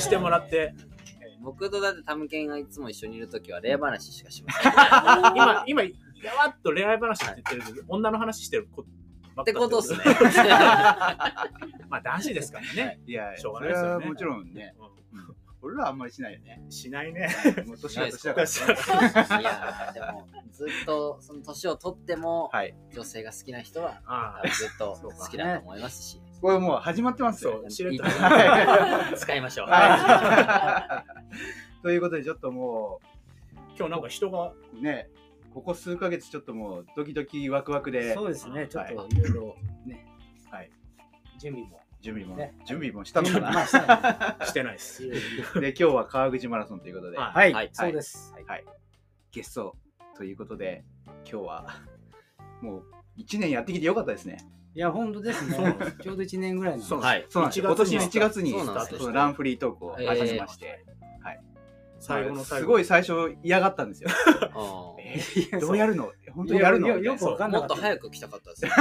ししてもらって、僕とだってタムケンがいつも一緒にいるときは、例話しかしません。今、今、やわっと恋愛話って言ってるけど、女の話してるこばってことっすね。まあ、男子ですからね。いや、しょうそがないですよねもちろんね、俺らはあんまりしないよね。しないね。もう年は年だから。いや、でも、ずっと、その年を取っても、はい。女性が好きな人は、ずっと好きだと思いますし、これもう始まってますよ。しれっといい。使いましょう。はい。ということで、ちょっとも今日なんか人が、う、ね、ここ数ヶ月ちょっともうドキドキワクワクで、そうですね、ちょっはいといろいろね、はい、準備も。準備も、ね準備もしたのかまあな？してないです。で、今日は川口マラソンということで、ははい、はいそうです。はい。ゲストということで、今日はもう1年やってきてよかったですね。いや、本当ですね。ちょうど1年ぐらいなんで。すそう。はい。そうなんです。よ。1今年月に1月にそうなんです。よそのランフリートークを始めまして、最後の最後。すごい最初嫌がったんですよ。どうやるの？本当にやるの？よくわかんなもっ。と早く来たかったですよ。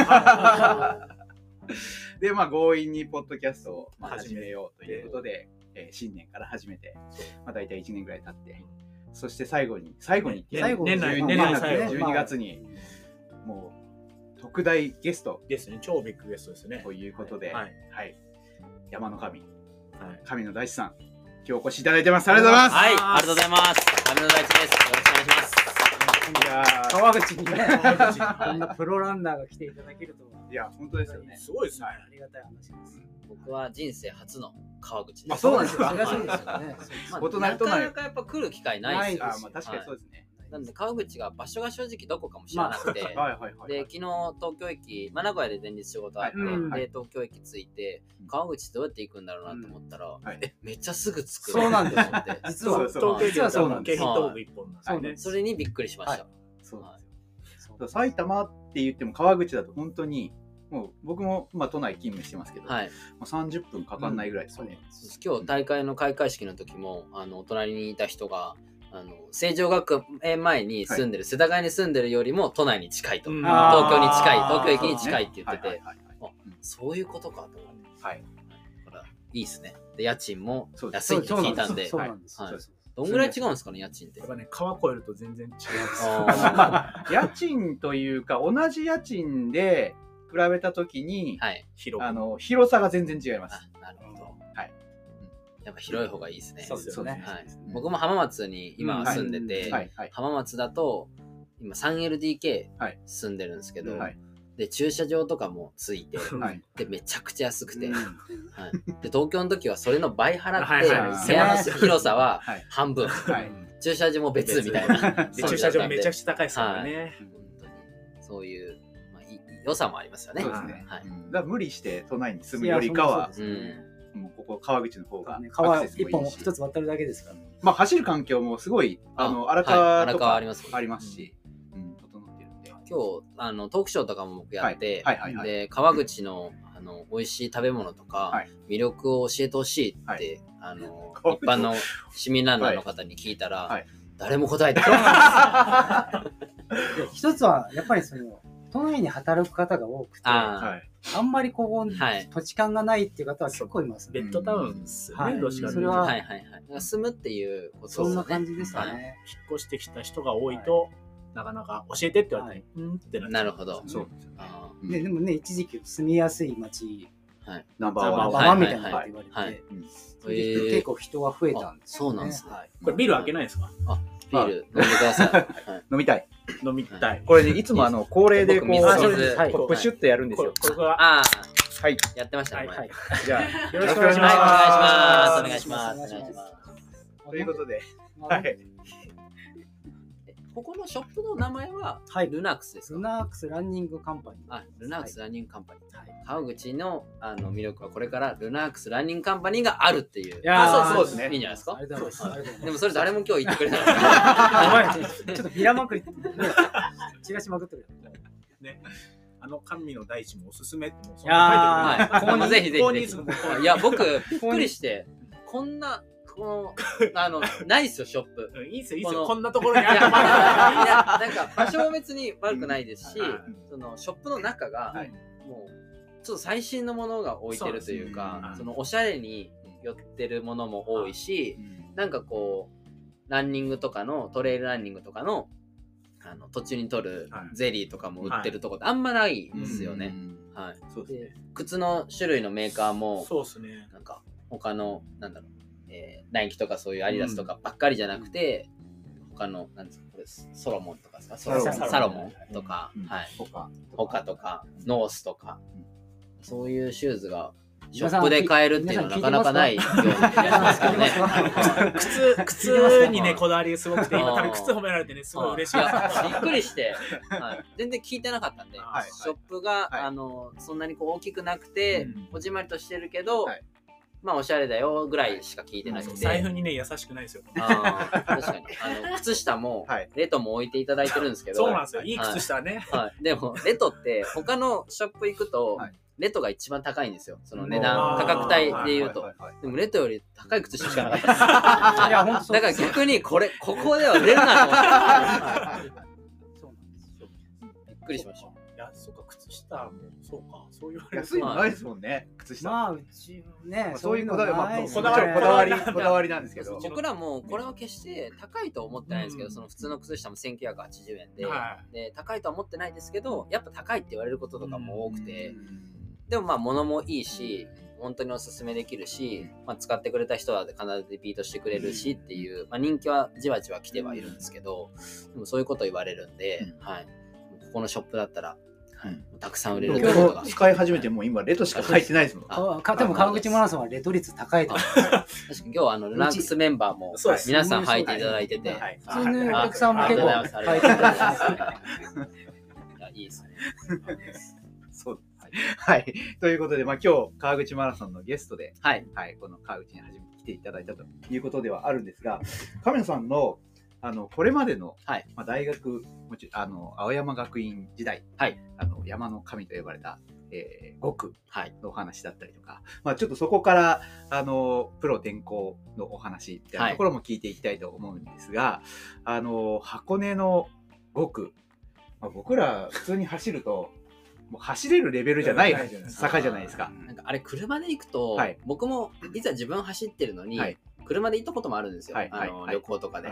で、まあ、強引にポッドキャストをまあ始めようということで、えー新年から始めて、まあ、大体1年ぐらい経って、そして最後に、最後に最後年内、12年内最後年内。12月に、もう、特大ゲストですね。超ビッグゲストですね。ということで、ははいい。山の神、はい神の大師さん、今日お越しいただいてます。ありがとうございます。はい、ありがとうございます。神野大地です。よろしくお願いします。いやー川口にね、こんなプロランナーが来ていただけるとは。いや、本当ですよね。すごいですね。ありがたい話です。僕は人生初の川口です。あそうなんですかそうですよね。まあお隣なかなかやっぱ来る機会ないですよ。あーまあ、確かにそうですね。なんで川口が場所が正直どこかも知らなくて、はいはいはい。で昨日東京駅、まあ、名古屋で前日仕事あって、はい。うん。で東京駅着いてうん。川口どうやって行くんだろうなと思ったら、はいえめっちゃすぐ着くそうなんですよ。実はそうそう東京駅実はそうなん経です費東部一本なんですよね。それにびっくりしました。そうなんですよ。そう埼玉って言っても川口だと本当にもう僕もまあ都内勤務してますけど、はい、まあ、30分かかんないぐらいですかね。今日大会の開会式の時もあのお隣にいた人があの成城学園前に住んでる、世田谷に住んでるよりも都内に近いと、うん。東京に近い東京駅に近いって言ってて、そういうことかと思って。はい。だからいいですね。で家賃もそうです。安いって聞いたんで。そうなんです。はい。そうそうどんぐらい違うんですかね家賃って。やっぱね、川越えると全然違います。あ 家賃というか同じ家賃で比べたときに、ーはい。あの広さが全然違います。やっぱ広い方がいいですね。そうですよね。はい。うん。僕も浜松に今住んでて、浜松だと今 3LDK はい。住んでるんですけど、はい。で駐車場とかもついてはい。でめちゃくちゃ安くて、うん。はい、で東京の時はそれの倍払って、部屋の広さははい。半分、はい。駐車場も別みたいなで駐車場めちゃくちちゃ高いですからね。本当にそういう、まあ、良さもありますよねそうですね。はいうんだ無理して都内に住むよりかは、もうここ川口の方がねア川一本一つ渡るだけですから。まあ走る環境もすごいあの荒川とか川ありますありますし、うん。整ってるんで。今日あのトークショーとかも僕やって、で川口のあの美味しい食べ物とか、はい。魅力を教えてほしいって、はい。あの一般の市民ランナーの方に聞いたら、はい。誰も答えてくれないで 一つはやっぱりその都内に働く方が多くて、ああはい。んまりこう、はい。土地勘がないっていう方は結構いますね。ベッドタウンですよね、はい。どっちかといそれはあはいはいはい。住むっていうことそんなですよね。感じですかね。引っ越してきた人が多いと、なかなか教えてって言われて、うんってなるほど。そう。あうん。ね、でもね、一時期住みやすい街、ナンバーワン。ナンバーババはいみたいなこと言われて、はいはい。うん。それで結構人が増えたんですよ、ね。そうなんですね。はい。これビール開けないですか？ビール。飲んでください、はい。飲みたい。飲みたい。これね、いつもあの、恒例でこう、僕水あそうです。はい。こうプシュってやるんですよ。これこれが、ああ。はい。やってましたね、はい。前はいじゃあ、よろしくお願いしはいます。お願いします。お願いします。お願いします。ということで、まあはい。ここのショップの名前ははい。ルナックスですか？ルナークスランニングカンパニー。あルナックスランニングカンパニー、はい。川口のあの魅力はこれからルナックスランニングカンパニーがあるっていういやそうそうですね。いいんじゃないですか？でもそれ誰も今日言ってくれない。やばいちょっとビラまくり、ね、チラシまくってる。ね。あの神の大地もおすすめってもうそんいやな書いぜひぜひ。い。や僕びっくりしてこんなこのあのないっすよショップ。うんいいっすよ、いいっすよ。こんなところにいやいやなんか場所は別に悪くないですし、うん。そのショップの中がはい。もうちょっと最新のものが置いてるというか、そうですそのおしゃれに寄ってるものも多いし、なんかこう、ランニングとかの、トレイルランニングとかの、あの途中に取るはい。ゼリーとかも売ってるとこってあんまないんですよね。はい。そうですね。で、靴の種類のメーカーも、そうですね。なんか他の、なんだろう、えーナイキとかそういうアディダスとかばっかりじゃなくて、他の、なんですか、これソロモンとかですか？ソロモン。サロモン。サロモン。とか、うん。はい。他他とか、ノースとか、そういうシューズがショップで買えるっていうのはなかなかないような気がしますけどね。靴、靴にね、こだわりがすごくて、今多分靴褒められてね、すごい嬉しい。びっくりして、はい、全然聞いてなかったんで、はい。ショップが、はい。あのそんなにこう大きくなくて、うん。こじんまりとしてるけど、はいまあおしゃれだよぐらいしか聞いてなくて、財布にね、優しくないですよ。あー確かに。あの 靴下も、はい。レトも置いていただいてるんですけど。そうなんですよ。いい靴下はね。はい、でもレトって他のショップ行くと、はい。レトが一番高いんですよ。その値あ段ー。価格帯で言うと、でもレトより高い靴下しかなかったですいや、本当そうだから逆にこれここでは売れるなと思って。そうなんですよ。びっくりしました。いや、そうか、靴下も、そうか、そう言われる安いのないですもんね、靴下。まあ、うちね、そういうこだわり、こだわりこだわり、こだわりなんだこだわりなんですけど。僕らもこれは決して高いとは思ってないんですけど、うん。その普通の靴下も1980円で,、はで高いとは思ってないですけどやっぱ高いって言われることとかも多くて、うん。でもまあ物もいいし本当におすすめできるし、まあ、使ってくれた人は必ずリピートしてくれるしっていう、まあ、人気はじわじわ来てはいるんですけどでもそういうこと言われるんで、はい、ここのショップだったら、はい、たくさん売れる。使い始めてもう今レトしか書いてないですもん。あかでも川口マラソンはレト率高いと。思う。確かに今日はあのルナックスメンバーも皆さん履いていただいてて、はい普通のお客さんも結構履いていただいていいですね。そうはい。ということで、まあ今日、川口マラソンのゲストで、はい。はい、この川口に初めて来ていただいたということではあるんですが、亀野さんの、あの、これまでの、はい。まあ、大学、もちあの、青山学院時代、はい。あの、山の神と呼ばれた、えー、5区はい。のお話だったりとか、まあちょっとそこから、あの、プロ転向のお話みたいなところも聞いていきたいと思うんですが、あの、箱根の5区、まあ、僕ら普通に走ると、もう走れるレベルじゃない坂じゃないですか。なんかあれ、車で行くと、はい。僕もいざ自分走ってるのに、はい。車で行ったこともあるんですよ。はい。はい。あのはい。旅行とかで。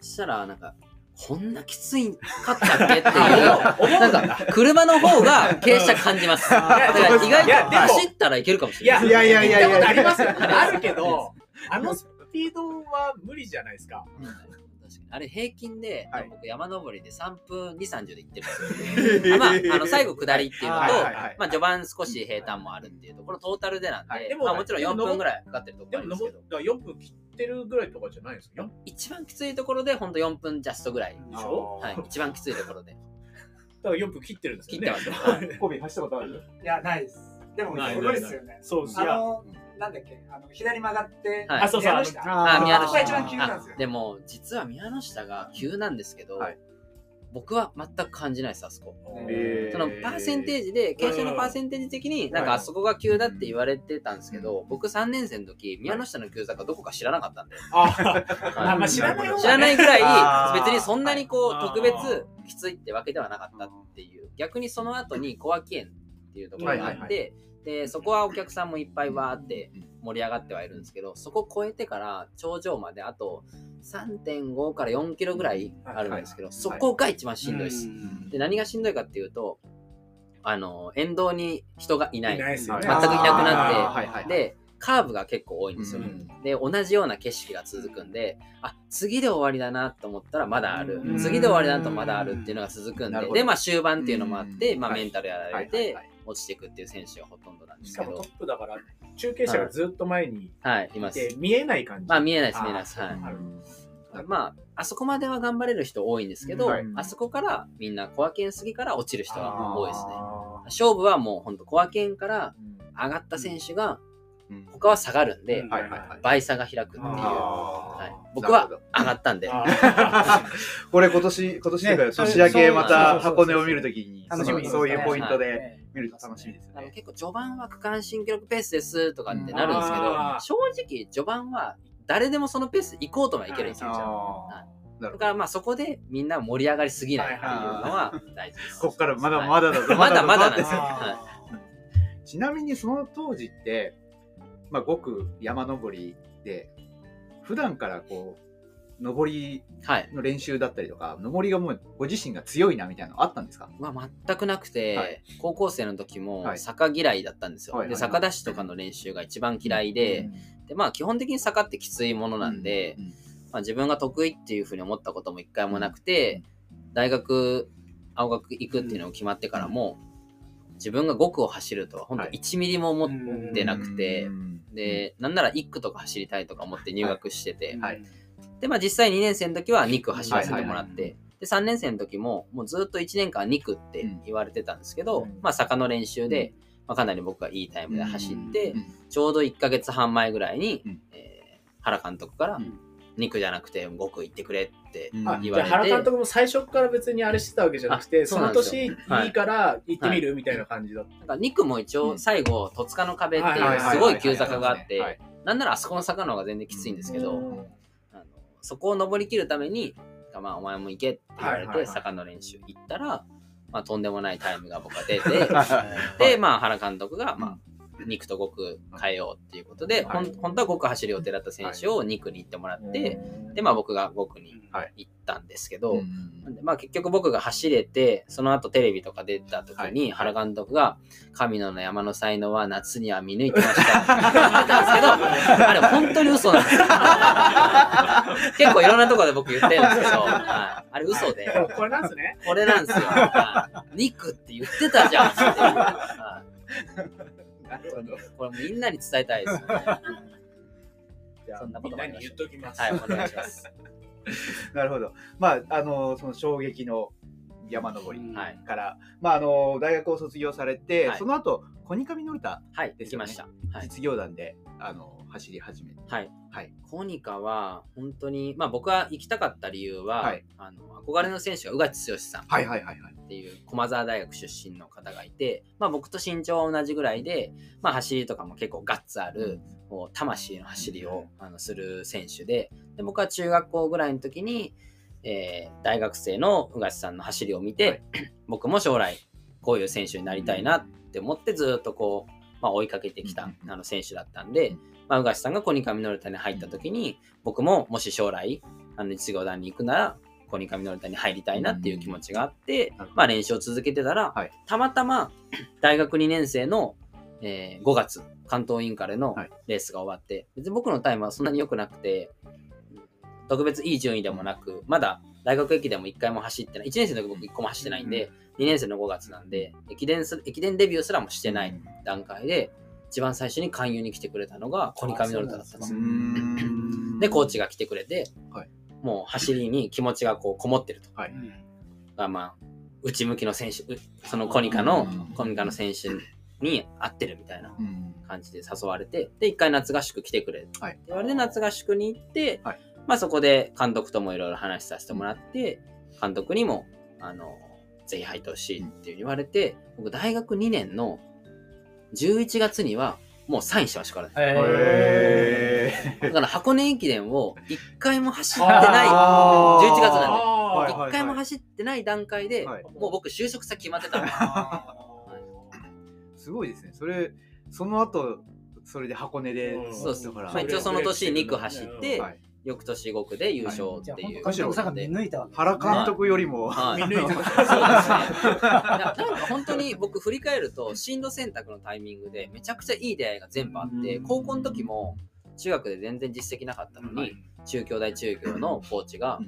したら、なんか、こんなきついかったっけっていう、なんか、車の方が傾斜感じます。だから意外いやでもと走ったらいけるかもしいや、れない。いやいやいやいや行ったことありますよ。あるけど、あのスピードは無理じゃないですか。あれ平均で、はい僕山登りで3分2、30で行ってるんですよ。あまあ、あの最後下りっていうのと、はいはいはいまあ序盤少し平坦もあるっていうところトータルでなんで、はいでもまあもちろん4でも分ぐらいかかってるとこでろありますけども登っ、だから4分切ってるぐらいとかじゃないですか？一番きついところでほんと4分ジャストぐらい。でしょ？はい、一番きついところで。だから4分切ってるんですよね。切ってますはい コビ走ったことある？いや、ないです。でも、ないすごいですよね。そうです。いや、あの、なんだっけ、あの左曲がって、はい。あそうそう。宮の下。あ、宮の下。ここが。一番急なんですよ。あでも、実は宮の下が急なんですけど、はい。僕は全く感じないです、あそこ。そのパーセンテージで、傾斜のパーセンテージ的に、なんかあそこが急だって言われてたんですけど、僕3年生の時、宮の下の急坂どこか知らなかったんで。あ、まあ知らないね。知らないぐらい、別にそんなにこう、はい。特別きついってわけではなかったっていう。逆にその後に小脇園っていうところがあはいはいって、で、そこはお客さんもいっぱいわーって盛り上がってはいるんですけど、そこを越えてから頂上まであと3.5から4キロぐらいあるんですけど、そこが一番しんどいです。で、何がしんどいかっていうと、あの、沿道に人がいない。ね。全くいなくなってで、カーブが結構多いんですよ。うんで、同じような景色が続くんで、あ、次で終わりだなと思ったらまだあるう。ん次で終わりだとまだあるっていうのが続くんで、で、まあ終盤っていうのもあって、まあうんはいメンタルやられはいはいてはい落ちていくっていう選手がほとんどなんですけど。しかもト、ップだから、中継車がずっと前にはい、いいます。て、見えない感じ。まあ見えないです、見えないです。はい。まあ、あそこまでは頑張れる人多いんですけど、うんはい。あそこからみんな小分け過ぎから落ちる人が多いですね。あ勝負はもう本当小分けからー上がった選手がうん。他は下がるんで、うん。はいはいはい。倍差が開くっていう。あはい。僕は上がったんで。これ今年、今年というかね年明けまた箱根を見るときに、楽しみそういうポイントで。ね見ると楽しみですよね。あの結構序盤は区間新記録ペースですとかってなるんですけど、あー。正直序盤は誰でもそのペース行こうとはいけるんですよ。あー。なるほど。だからまあそこでみんな盛り上がりすぎないっていうのは大事です。ここからまだはい。まだだぞ。まだまだなん。ですちなみにその当時って、まあ、5区山登りで、普段からこう、登りはい。の練習だったりとか、登りがもうご自身が強いなみたいなのあったんですか？まあ、全くなくて、はい。高校生の時もはい。坂嫌いだったんですよ。はいはいで、坂出しとかの練習が一番嫌いで、で、まあ、基本的に坂ってきついものなんで、うんまあ、自分が得意っていうふうに思ったことも一回もなくて、大学、青学行くっていうのを決まってからも、自分が5区を走るとは本当はい。1ミリも思ってなくて、うんで、なんなら1区とか走りたいとか思って入学してて、はいで、まあ実際2年生の時は2区走らせてもらっはいはいて、で、3年生の時ももうずっと1年間2区って言われてたんですけど、うん。まあ坂の練習で、まあ、かなり僕がいいタイムで走って、うんちょうど1ヶ月半前ぐらいに、うん。えー原監督からうん。2区じゃなくて5区行ってくれって言われて。じゃあ原監督も最初から別にあれしてたわけじゃなくて、あその年いい。から行ってみる？みたいな感じだった。なんか2区も一応うん。最後戸塚の壁っていはいはいうはいすごい急坂があってはいなんならあそこの坂の方が全然きついんですけど、そこを登りきるために、まあ、お前も行けって言われて坂の練習行ったら、まあ、とんでもないタイムが僕は出てはいで、まあ、原監督が、まあ、2区と5区変えようっていうことで、はい。ほん本当は5区走る予定だった選手を2区に行ってもらって、で、まあ、僕が5区にはい。行ったんですけど、うんなんでまあ結局僕が走れて、その後テレビとか出た時はい。に原監督が、神野の山の才能は夏には見抜いてました。って言ってたんですけど、あれ本当に嘘なんですよ。結構いろんなところで僕言ってるんですけど、はい。あれ嘘で、これなんですね。これなんですよ。はい。肉って言ってたじゃんっていう。はいなるほどこれみんなに伝えたいですよね。じゃあそんなこともありましたみんなに言っときます。はい、お願いします。なるほど。まあ、あの、その衝撃の山登りはい。から、まあ、あの、大学を卒業されて、はいその後、コニカミノルタはい、ですよねできました。はい。実業団で、あの、走り始めて。はい。はい。コニカは、本当に、まあ僕は行きたかった理由は、はいあの憧れの選手が宇垣剛さん。っていう駒澤大学出身の方がいて、まあ僕と身長は同じぐらいで、まあ走りとかも結構ガッツある、こう魂の走りをあのする選手でで、僕は中学校ぐらいの時に、えー大学生の宇垣さんの走りを見て、はい 僕も将来こういう選手になりたいなって思ってずっとこう、まあ、追いかけてきたうんあの選手だったんで、うんまあ、宇垣さんがコニカミノルタに入った時に僕ももし将来あの実業団に行くならコニカミノルタに入りたいなっていう気持ちがあって、まあ、練習を続けてたら、はい。たまたま大学2年生の、えー5月関東インカレのはい。レースが終わって、別に僕のタイムはそんなに良くなくて特別いい順位でもなくまだ大学駅伝も1回も走ってない。1年生の時僕1個も走ってないんで、2年生の5月なんで駅伝す駅伝デビューすらもしてない段階で一番最初に勧誘に来てくれたのがコニカミノルタだったんです。よ。で、コーチが来てくれて、はい。もう走りに気持ちがこうこもってると。はい。がまあ、内向きの選手、うそのコニカのうん、コニカの選手に合ってるみたいなうん。感じで誘われて、で、一回夏合宿来てくれって。はい。言われて、夏合宿に行って、はい。まあそこで監督ともいろいろ話させてもらって、監督にも、あの、ぜひ入ってほしいっていう言われて、僕大学2年の11月にはもうサインしてましたからね。へだから箱根駅伝を一回も走ってあない、あー。11月なんで。はい一回も走ってない段階で、はい。もう僕就職先決まってたの。すごいですね。それ、その後、それで箱根で、うん。そうですだから。まあ一応その年2区走ってはい翌年5区で優勝っていう。本当監督さんが見抜いたわけですね。原監督よりも、はい。見抜いてますそうですね。い やなんか本当に僕振り返ると進路選択のタイミングでめちゃくちゃいい出会いが全部あって、うん。高校の時も中学で全然実績なかったのに、はい。中京大中京のコーチが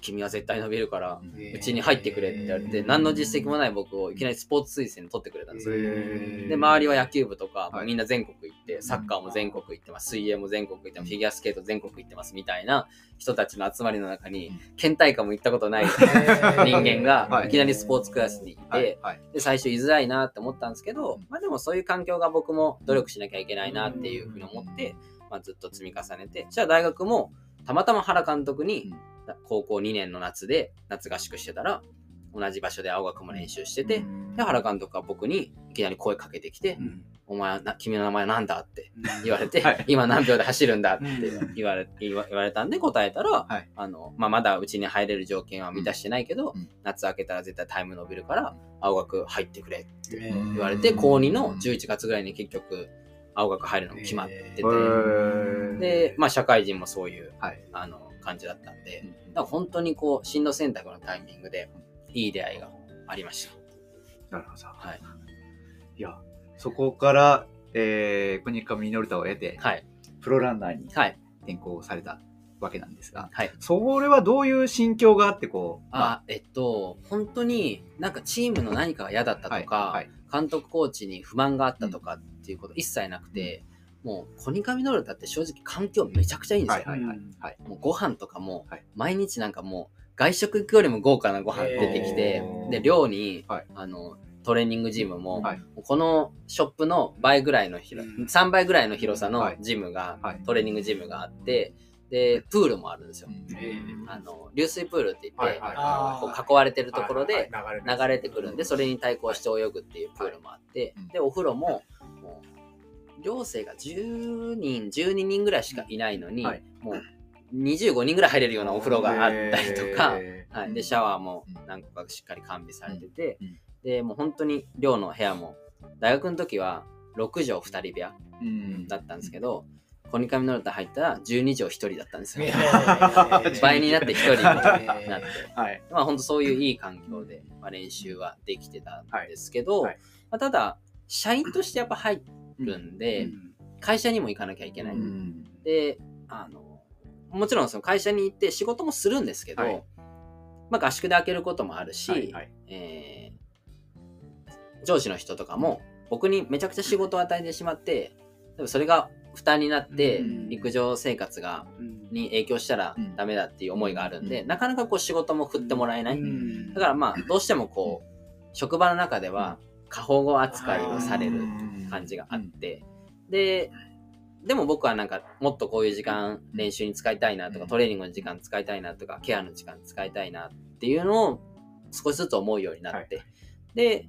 君は絶対伸びるからうちに入ってくれって言われて、何の実績もない僕をいきなりスポーツ推薦に取ってくれたんですよ。で、周りは野球部とか、はい。みんな全国行って、サッカーも全国行ってます、水泳も全国行ってます、フィギュアスケート全国行ってますみたいな人たちの集まりの中に、県大会も行ったことない人間はい。がいきなりスポーツクラスにい。て、で、最初居づらいなって思ったんですけど、まあでもそういう環境が僕も努力しなきゃいけないなっていうふうに思って、まあずっと積み重ねて、じゃあ大学もたまたま原監督に高校2年の夏で夏合宿してたら、同じ場所で青学も練習してて、で、原監督が僕にいきなり声かけてきて、お前な、君の名前なんだって言われて、はい。今何秒で走るんだって言われ言われたんで答えたら、はい。あのまあ、まだうちに入れる条件は満たしてないけど、うん。夏明けたら絶対タイム伸びるから青学入ってくれってえ言われて、高2の11月ぐらいに結局青学入るのも決まってて、で、まあ社会人もそういう、はいあの感じだったんで、うん本当にこう進路選択のタイミングでいい出会いがありました。なるほど。はい。いや、そこから、えー、コニカミノルタを得て、はい。プロランナーにはい。転向されたわけなんですが、はい。それはどういう心境があって、こう、あ、えっと、本当になんかチームの何かが嫌だったとか、はいはい監督コーチに不満があったとかっていうこと一切なくて、もうコニカミノルタって正直環境めちゃくちゃいいんですよ。はいはいはい。はい。もうご飯とかもはい。毎日なんかもう外食行くよりも豪華なご飯出てきて、で寮に、はい。あのトレーニングジムも、はい。このショップの倍ぐらいの広、うん。3倍ぐらいの広さのはい。ジムが、はい。トレーニングジムがあってでプールもあるんですよ、うん。あの流水プールって言って、はいはいあこう囲われてるところではい流れてくる。んでそれに対抗して泳ぐっていうプールもあって、はいでお風呂も寮生が10人12人ぐらいしかいないのに、はい。もう25人ぐらい入れるようなお風呂があったりとか、はい、でシャワーも何個かしっかり完備されてて、でもう本当に寮の部屋も大学の時は6畳2人部屋うん。だったんですけど、コニカミノルタ入ったら12畳1人だったんですよ。ー。倍になって1人になって。はい。まあ本当そういういい環境で、まあ、練習はできてたんですけど、はいはい。まあ、ただ社員としてやっぱ入るんで、会社にも行かなきゃいけない。うん。であのもちろんその会社に行って仕事もするんですけど、はい。まあ、合宿で開けることもあるし、はいはい。えー上司の人とかも僕にめちゃくちゃ仕事を与えてしまってでもそれが負担になってうん。陸上生活がに影響したらうん。ダメだっていう思いがあるんで、うん。なかなかこう仕事も振ってもらえない、ん。だからまあどうしてもこう職場の中では過保護扱いをされる感じがあって、ででも僕はなんかもっとこういう時間練習に使いたいなとか、うん。トレーニングの時間使いたいなとかケアの時間使いたいなっていうのを少しずつ思うようになって、で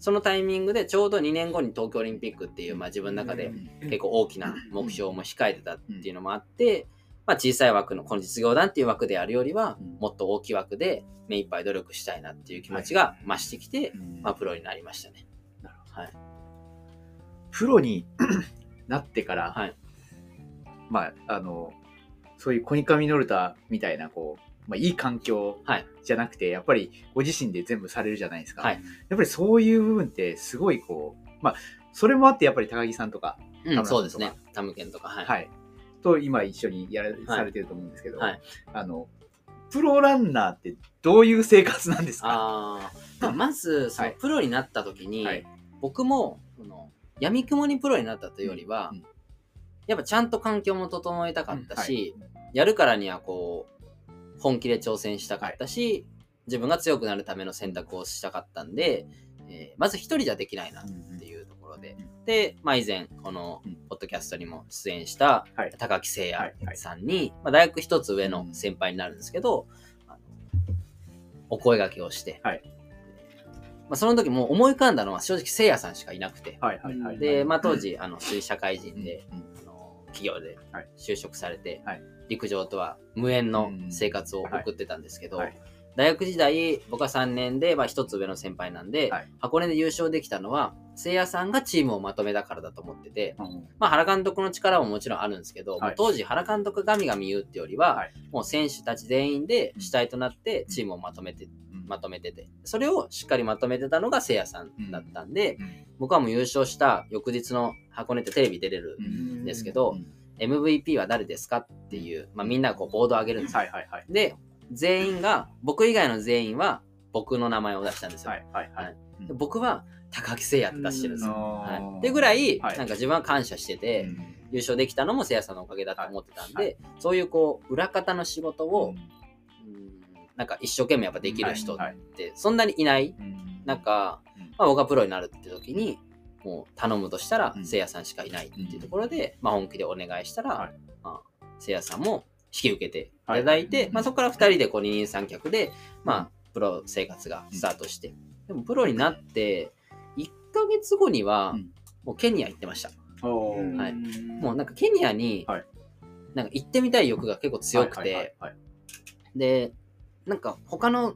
そのタイミングでちょうど2年後に東京オリンピックっていう、まあ、自分の中で結構大きな目標も控えてたっていうのもあって、まあ、小さい枠のこの実業団っていう枠でやるよりはうん。もっと大きい枠で目いっぱい努力したいなっていう気持ちが増してきて、うん。まあ、プロになりましたね。なるはい。プロに なってから、はい。まあ、あの、そういうコニカミノルタみたいな、こう、まあ、いい環境はい。じゃなくて、やっぱりご自身で全部されるじゃないですか。はい。やっぱりそういう部分ってすごいこう、まあ、それもあってやっぱり高木さんとか、うん、そうですね。タムケンとか、はい。はい、と今一緒にやらされてると思うんですけど、はい。あの、プロランナーってどういう生活なんですか？あー。まず、そのはい。プロになった時に、はい。僕も、その、闇雲にプロになったというよりは、うんやっぱちゃんと環境も整えたかったし、うんはやるからにはこう、本気で挑戦したかったし、自分が強くなるための選択をしたかったんで、えーまず一人じゃできないなってろで、で、まあ以前、このうん。ポッドキャストにも出演したはい。高木誠はい也はい。さんに、まあ大学一つ上の先輩になるんですけど、あのお声掛けをして、はい。まあその時もう思い浮かんだのは正直誠也さんしかいなくて、はいはいはい。で、まあ当時、あの、水社会人で、うんあの企業ではい。就職されて、はい。陸上とは無縁の生活を送ってたんですけど、大学時代、僕は3年で、まあ一つ上の先輩なんで、はい。箱根で優勝できたのは、聖夜さんがチームをまとめたからだと思ってて、うんまあ原監督の力ももちろんあるんですけど、はい。当時原監督がガミガミ言うってよりは、はい。もう選手たち全員で主体となってチームをまとめて、まとめてて、それをしっかりまとめてたのが聖夜さんだったんで、僕はもう優勝した翌日の箱根ってテレビ出れるんですけど、MVP は誰ですかっていう、まあ、みんながこうボードを上げるんですよ。はいはいはい。で、全員が、僕以外の全員は僕の名前を出したんですよ。はいはいはい。で僕は高木誠也って出してるんですよ。うん。はい、ってぐらい、はい。なんか自分は感謝してて、うん。優勝できたのも誠也さんのおかげだと思ってたんで、そういうこう、裏方の仕事を、うん。なんか一生懸命やっぱできる人ってそんなにいない。うん。なんか、うん。まあ、僕がプロになるって時に、もう頼むとしたら、うん。せいやさんしかいないっていうところで、まあ本気でお願いしたら、はい。まあ、せいやさんも引き受けていただいて、はいまあそこから二人でこう二人三脚で、まあ、プロ生活がスタートして、でもプロになって、1ヶ月後にはうん、もうケニア行ってました。はい。もうなんかケニアにはい、なんか行ってみたい欲が結構強くて、はいで、なんか他の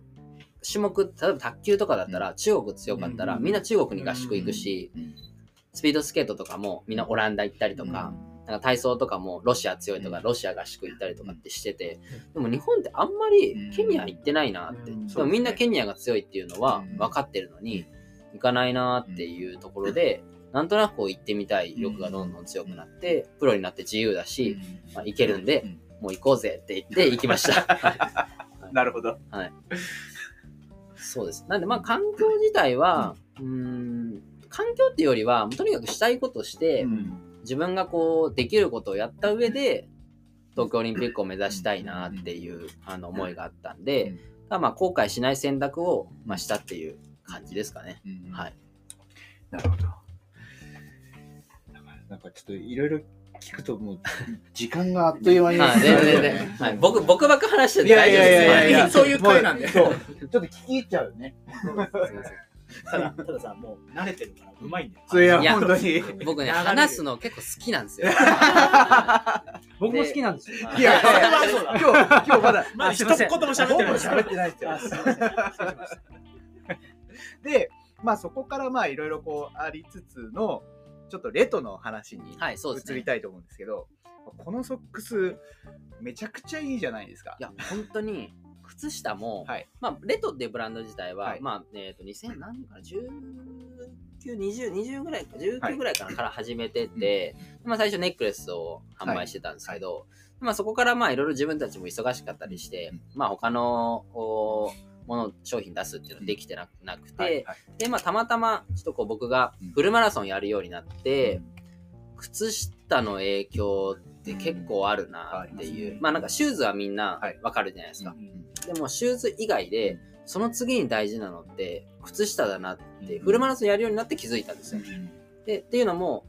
種目、例えば卓球とかだったら中国強かったら、うん。みんな中国に合宿行くし、うん。スピードスケートとかもみんなオランダ行ったりとか、なんか体操とかもロシア強いとか、うん。ロシア合宿行ったりとかってしてて、でも日本ってあんまりケニア行ってないなって、うん。でもみんなケニアが強いっていうのはうん。分かってるのに、行かないなっていうところで、なんとなくこう行ってみたい欲がどんどん強くなって、プロになって自由だし、まあ、行けるんで、もう行こうぜって言って行きました。はい。なるほど。そうです。なんでまあ環境自体は、うーん、環境っていうよりは、とにかくしたいことして、うん自分がこうできることをやった上で東京オリンピックを目指したいなっていうあの思いがあったんで、まあ後悔しない選択を、まあ、したっていう感じですかね。うん。はい。なるほど。なんかちょっといろいろ聞くともう時間があっという間に。はい、僕、僕ばっか話してていやいそういう回なんで。ちょっと聞き入っちゃうよね。ただ、たださ、もう慣れてるから、うまいんだよ。それはいや本当に。僕ね、話すの結構好きなんですよ。僕も好きなんですよ。いや。今日、今日まだ、まだ一言も喋ってない喋ってないですで、まあそこからまあいろいろこうありつつの、ちょっとレトの話にはい、そうですね。移りたいと思うんですけど、このソックス、めちゃくちゃいいじゃないですかい。や、本当に、靴下も、はい。まあ、レトっていうブランド自体は、はい。まあ、えっ、と、2000何年かな、19、20、20ぐらいか、は19いぐらいかなから始めてて、まあ、最初ネックレスを販売してたんですけど、まあ、そこからまあ、いろいろ自分たちも忙しかったりして、まあ、他の、こうもの、商品出すっていうのができてななくて、はいはい。で、まあ、たまたま、ちょっとこう、僕がうん。フルマラソンやるようになって、靴下の影響って結構あるなっていう。うんまあなんかシューズはみんなはい。わかるじゃないですか。うんでもシューズ以外で、その次に大事なのって靴下だなって、うんフルマラソンやるようになって気づいたんですよ。で、っていうのも、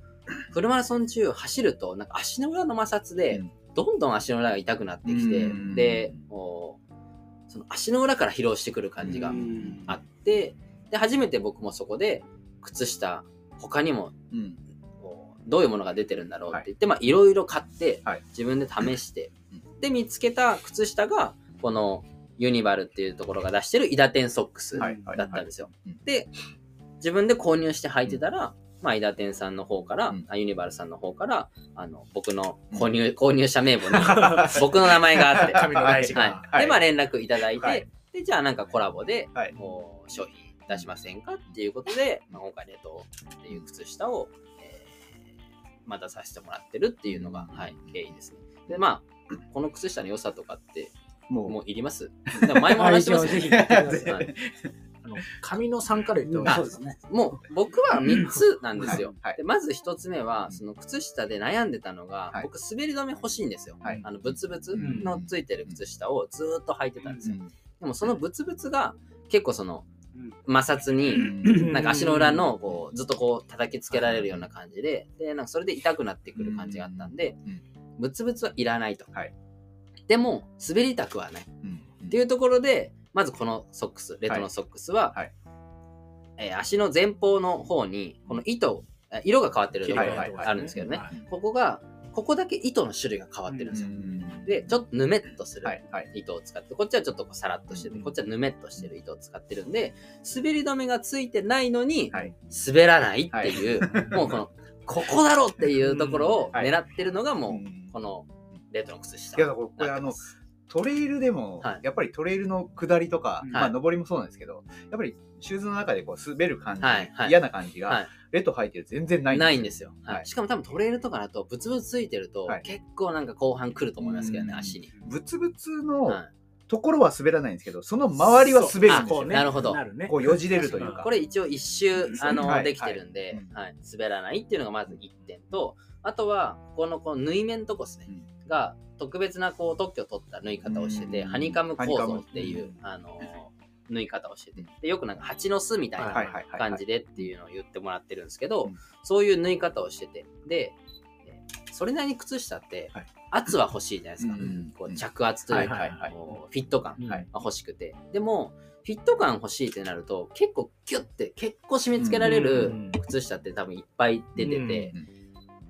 フルマラソン中走ると、なんか足の裏の摩擦でうん、どんどん足の裏が痛くなってきて、うんで、こうその足の裏から疲労してくる感じがうんあって、で、初めて僕もそこで、靴下、他にもどういうものが出てるんだろうって言って、まあいろいろ買って、はい。自分で試して、で見つけた靴下がこのユニバルっていうところが出してるイダテンソックスだはいはい。ったんですよ。うん。で自分で購入して履いてたら、まあイダテンさんの方から、うん。あユニバルさんの方からあの僕の購入、購入者名簿に僕の名前があって、はい。でまあ連絡いただいて、はい。でじゃあなんかコラボではい。こう商品出しませんかっていうことで、まあ、今回レトっていう靴下を、えーまたさせてもらってるっていうのが、はい、経緯ですね。で、まあ、この靴下の良さとかって、もう。もういります？前も話してますはい。ぜひね。はい。あの紙の3から言ってうん。もそうですね。もう僕は3つなんですよ。はいはい。でまず1つ目は、その靴下で悩んでたのが、はい。僕滑り止め欲しいんですよ。はい。あのブツブツのついてる靴下をずーっと履いてたんですよ。うんでもそのブツブツが結構そのうん摩擦に、うん。なんか足の裏のこうずっとこう叩きつけられるような感じで、で、なんかそれで痛くなってくる感じがあったんでうん、ブツブツはいらないと。はい。でも、滑りたくはない。うん。っていうところで、まずこのソックス、レトのソックスは、はい。えー足の前方の方に、この糸、え色が変わってるところがあるんですけどね、はい。ここが、ここだけ糸の種類が変わってるんですよ。うん。で、ちょっとぬめっとするはいはい。糸を使って、こっちはちょっとこうさらっとしてて、うん。こっちはぬめっとしてる糸を使ってるんで、滑り止めがついてないのに、はい。滑らないっていう、もうこの、ここだろっていうところをはい。狙ってるのがもう、うん。このレトの靴下。いやこれあのトレイルでも、はい。やっぱりトレイルの下りとか、うん。まあ上りもそうなんですけど、やっぱりシューズの中でこう滑る感じ、はいはい。嫌な感じが、はい。レッド履いてると全然ないないんですよ、はい。はい。しかも多分トレイルとかだとブツブツついてると、はい。結構なんか後半来ると思いますけどね、うん。足に。ブツブツのはい。ところは滑らないんですけど、その周りは滑るんですよ。そう。あなるほど。なるね。こうよじれるというか。これ一応一周あの、はいできてるんで、ははい。滑らないっていうのがまず1点とあとはこのこの縫い目のとこですね、が特別なこう特許を取った縫い方をしてて、うん。ハニカム構造っていうム、あの縫い方をしてて。でよくなんか蜂の巣みたいな感じでっていうのを言ってもらってるんですけど、うん。そういう縫い方をしてて。でえーそれなりに靴下ってはい。圧は欲しいじゃないですか、うんこう着圧というか、こうフィット感うん。が欲しくて。でもフィット感欲しいってなると結構キュッて結構締め付けられうるん靴下って多分いっぱい出てて、うん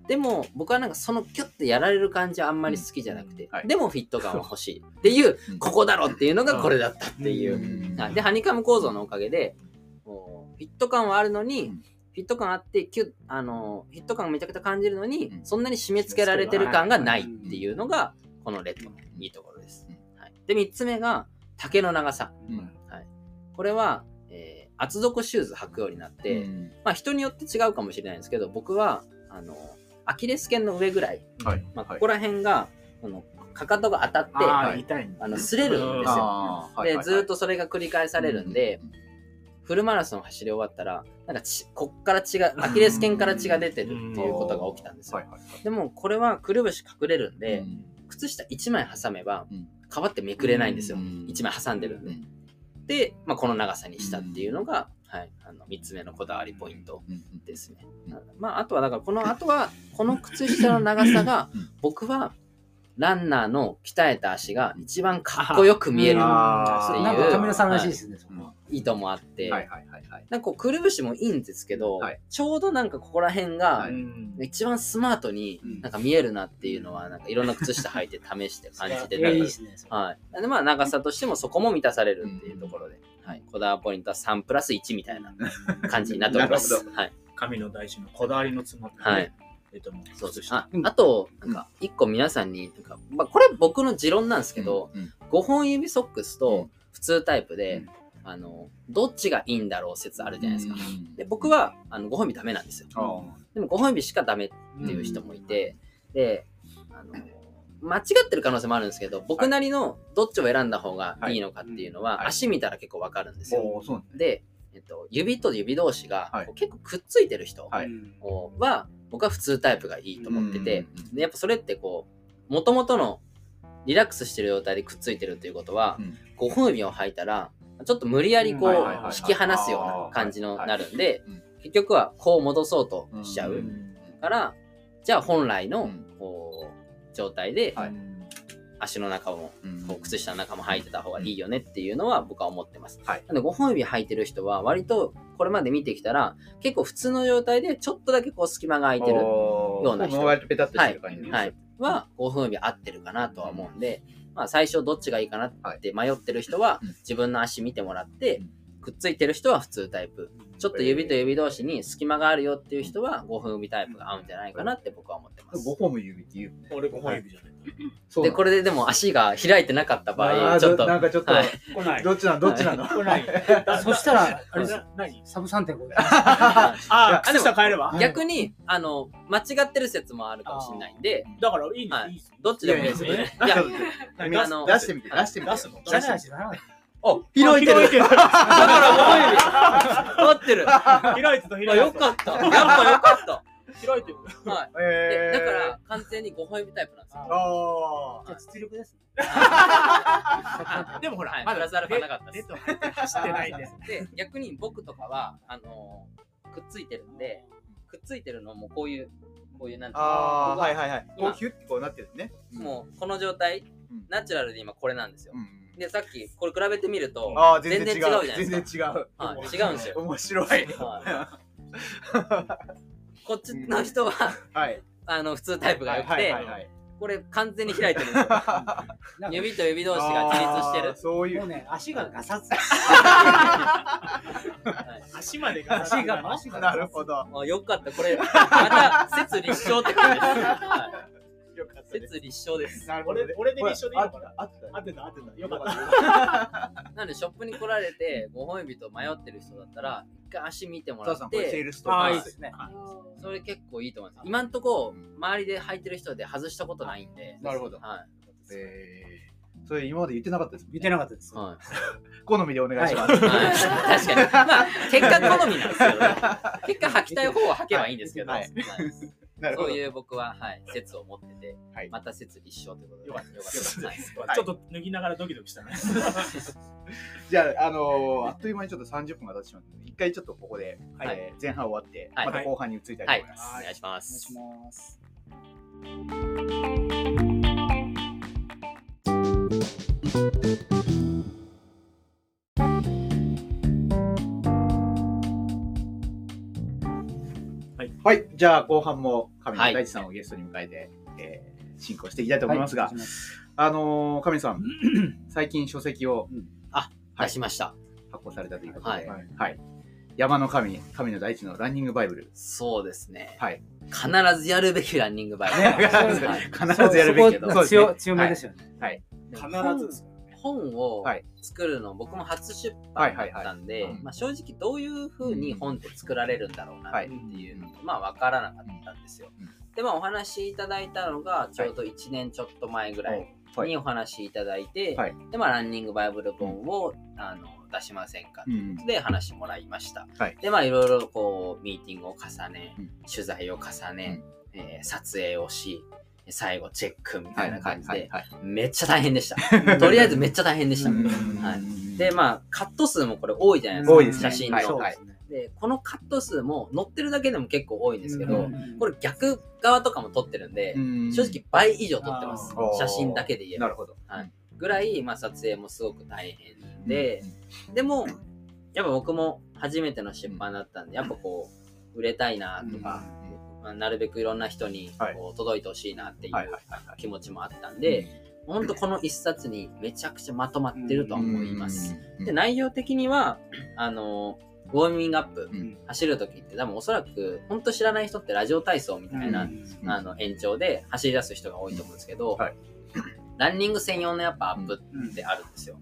でも僕はなんかそのキュッてやられる感じはあんまり好きじゃなくて、うんはい。でもフィット感は欲しい。っていううんここだろっていうのがこれだったっていう、でハニカム構造のおかげでフィット感はあるのに、うん。フィット感あってキュッあのフィット感がめちゃくちゃ感じるのに、うん。そんなに締め付けられてる感がないっていうのがこのレッドのいいところです、うん。はい、で3つ目が丈の長さ。うん。はい、これは、えー厚底シューズ履くようになって、うん。まあ、人によって違うかもしれないんですけど僕はあのアキレス腱の上ぐらい、はい。まあ、はい。ここら辺が、このかかとが当たってああ、の擦れるんですよ。でずっとそれが繰り返されるんで、フルマラソン走り終わったらなんかちこっから血がアキレス腱から血が出てるっていうことが起きたんですよ。でもこれはくるぶし隠れるんで、うん。靴下1枚挟めばうん。皮ってめくれないんですよ。うん1枚挟んでるんで。うんで、まあ、この長さにしたっていうのが、はい、あの3つ目のこだわりポイントうんですね。うん。まあ、あとはだからこの後はこの靴下の長さがうん。僕はランナーの鍛えた足が一番かっこよく見えるっていうさんらしいですね、そこは意図もあって、はいはいはいはい。なんかこうくるぶしもいいんですけど、はい。ちょうどなんかここら辺が一番スマートにうん。なんか見えるなっていうのはなんかいろんな靴下履いて試して感じてえーいいたですね。はい。でまあ長さとしてもそこも満たされるっていうところで、はい。こだわりポイントは3プラス1みたいな感じになっております。なはい。神の大師のこだわりの詰まった、はい。えっともう、そうあ、あと、なんか、一個皆さんに、なんか、まあ、これ僕の持論なんですけど、うん。5本指ソックスうん。と普通タイプで、うんあの、どっちがいいんだろう説あるじゃないですか。うん。で、僕は、あの、5本指ダメなんですよ。あでも5本指しかダメっていう人もいて、で、あの、間違ってる可能性もあるんですけど、僕なりのどっちを選んだ方がいいのかっていうのは、はい。足見たら結構わかるんですよ。でえっと、指と指同士が結構くっついてる人は僕は普通タイプがいいと思ってて、でやっぱそれってこう、もともとのリラックスしてる状態でくっついてるということは、うん。5本指を履いたら、ちょっと無理やりこう、はいはいはいはい。引き離すような感じのはい。なるんでうん、結局はこう戻そうとしちゃう。うん。から、じゃあ本来のうん。こう状態ではい。足の中も靴下の中も履いてた方がいいよねっていうのは僕は思ってます。はい。なので5本指履いてる人は割とこれまで見てきたら結構普通の状態でちょっとだけこう隙間が空いてるような人。も割とペタッとしてる感じです。はい、は5本指合ってるかなとは思うんで、まあ、最初どっちがいいかなって迷ってる人はうん。自分の足見てもらってうん。くっついてる人は普通タイプ。ちょっと指と指同士に隙間があるよっていう人は5本指タイプが合うんじゃないかなって僕は思ってます。5。本指っていう俺5本指じゃない。でこれででも足が開いてなかった場合ちょっと。なんかちょっとはい。来ない。どっちなのどっちなの？来ない。そしたら、あれ何？サブ3.5で。ああ、靴下変えれば？逆にあの間違ってる説もあるかもしれないんで。だからいいんですはい。どっちでもいいです。よね。いいややいやあの出してみて出してみて出すの出してみて。話ならない。お開いてる。開いてる。だから5本指合ってる。開いてた開いてた。あよかった。やっぱよかった開いてる。はい。えー。でだから完全に5本指タイプなんですよ。あじゃあ実力ですね。でもほらはいまだプラスアルファなかったです。走ってないんで。で、逆に僕とかは、あのーくっついてるんで、くっついてるのもこういう、こういうなんていうのあーここがはいはいはい。こ今うヒュッてこうなってるね。もうこの状態、うんナチュラルで今これなんですよ。う。ん。で、さっきこれ比べてみると、ああ全然違う。全然違うじゃない全ですか。然違う。はい、違うんですよ。面白い。はい こっちの人は、はい。あの、普通タイプが良くはいて、はいはい。これ完全に開いてるんですよ。なんか指と指同士が自立してる。そういう。もうね、足がガサツ。はい。足までが足が、足がなるほど。あよかった、これ、また説立証って感じです。説立証です。なるほどね。俺俺で立証でいいのかな？あったあった合ってた合ってた。よかった。なので、ショップに来られて、5本指と迷ってる人だったら、一回足見てもらっそうそうこれセーて、ルスとあーい。いかですね。それ結構いいと思います。今んとこ、周りで履いてる人で外したことないんで、なるほど。はえー。それ今まで言ってなかったです言ってなかったです。い。は好みでお願いします。い。はい、確かに。まあ、結果好みなんですけどね。結果履きたい方を履けばいいんですけど、はい。はいなるほど。そういう僕は、はい、説を持ってて、はい。また説立証ということで、よかった。よかった。です。はい。はい。ちょっと脱ぎながらドキドキしたね。じゃあ、あのーあっという間にちょっと30分が経ってしまったので、一回ちょっとここで、はい。えー前半終わって、はい。また後半に移りたいとはい思い。ます。、お願いしまお願いすし。ます。はい、じゃあ後半も上はい野大地さんをゲストに迎えて、えー進行していきたいと思いますが、はいあのー上野さん、最近書籍をあ、はい出しました。発行されたということで、はいはい山の神、神の大地のランニングバイブル。そうですね。はい。必ずやるべきランニングバイブル。ねはい必ずやるべきけど。そこ強強めですよね。必ずですよね。本をはい。作るの、僕も初出版だったんでまあ正直どういうふうに本って作られるんだろうなっていうのが、まあ分からなかったんですよ。うん。でまあお話しいただいたのがちょうど1年ちょっと前ぐらいはい。にお話しいただいて、はい。でまあランニングバイブル本をあの出しませんかということで話もらいました。はい。でまあいろいろこうミーティングを重ね、うん。取材を重ね、えー撮影をし最後チェックみたいな感じで、はい。めっちゃ大変でした。とりあえずめっちゃ大変でした。うんはいで、まあ、カット数もこれ多いじゃないですか。多いですね写真の、はいでこのカット数も載ってるだけでも結構多いんですけど、うんこれ逆側とかも撮ってるんで、正直倍以上撮ってます。写真だけで言えば。なるほど。ぐらい、まあ、撮影もすごく大変で、でも、やっぱ僕も初めての出版だったんで、やっぱこう、売れたいなとか、まあ、なるべくいろんな人にはい。こう届いてほしいなっていう気持ちもあったんで、本当この一冊にめちゃくちゃまとまってるとは思います。。で、内容的には、あの、ウォーミングアップ、うん。走るときって多分おそらく、本当知らない人ってラジオ体操みたいな、うん。あの、延長で走り出す人が多いと思うんですけど、はい。ランニング専用のやっぱアップってあるんですよ。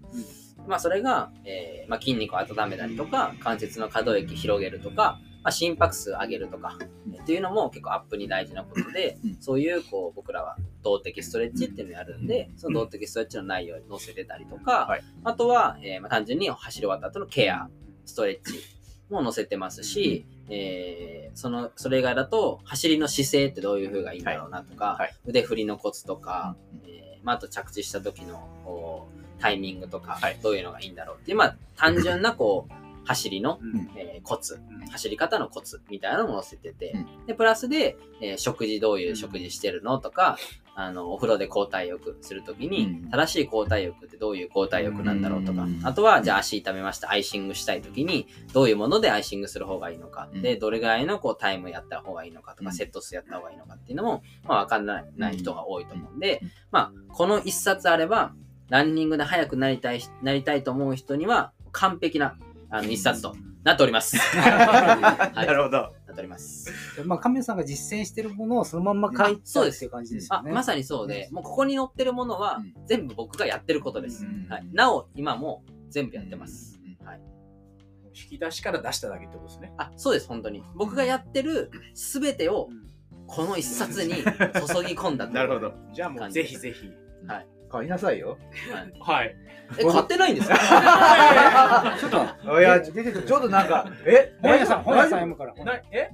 まあそれが、えーまあ、筋肉を温めたりとか、関節の可動域広げるとか、まあ、心拍数上げるとか、っていうのも結構アップに大事なことで、うん。そういうこう僕らは動的ストレッチっていうのをやるんで、その動的ストレッチの内容を載せてたりとか、はい。あとは、えーまあ、単純に走り終わった後のケア、ストレッチも載せてますし、えーそのそれ以外だと走りの姿勢ってどういう風がいいんだろうなとか、はい。腕振りのコツとか、えーまあ、あと着地した時のタイミングとか、はい。どういうのがいいんだろうっていう、まあ、単純なこう走りの、ん。えーコツ。うん。走り方のコツみたいなのも載せてて、うん。でプラスで、えー食事どういう食事してるのとか、あのお風呂で交代浴するときに、うん。正しい交代浴ってどういう交代浴なんだろうとか、うん。あとはじゃあ足痛めました。アイシングしたいときにどういうものでアイシングする方がいいのか、うん。でどれぐらいのこうタイムやった方がいいのかとか、うん。セット数やった方がいいのかっていうのも、まあ、分かんないない人が多いと思うんで、うん。まあ、この一冊あればランニングで速くなりたいしなりたいと思う人には完璧なあの一冊となっております。なるほど。なっております。まあ、亀さんが実践してるものをそのまんま書いそうですたっていう感じですよね。あまさにそうで、もうここに載ってるものはうん全部僕がやってることです。うんはい、なお、今も全部やってます。引き出しから出しただけってことですね。あそうです、本当に。僕がやってるすべてをこの一冊に注ぎ込んだなるほど。じゃあもうぜひぜひ。買いなさいよ。はい、はい。え、買ってないんですか？ちょっと、いや。ちょっとなんか、え？本屋さん、本屋さん読むから。なえ？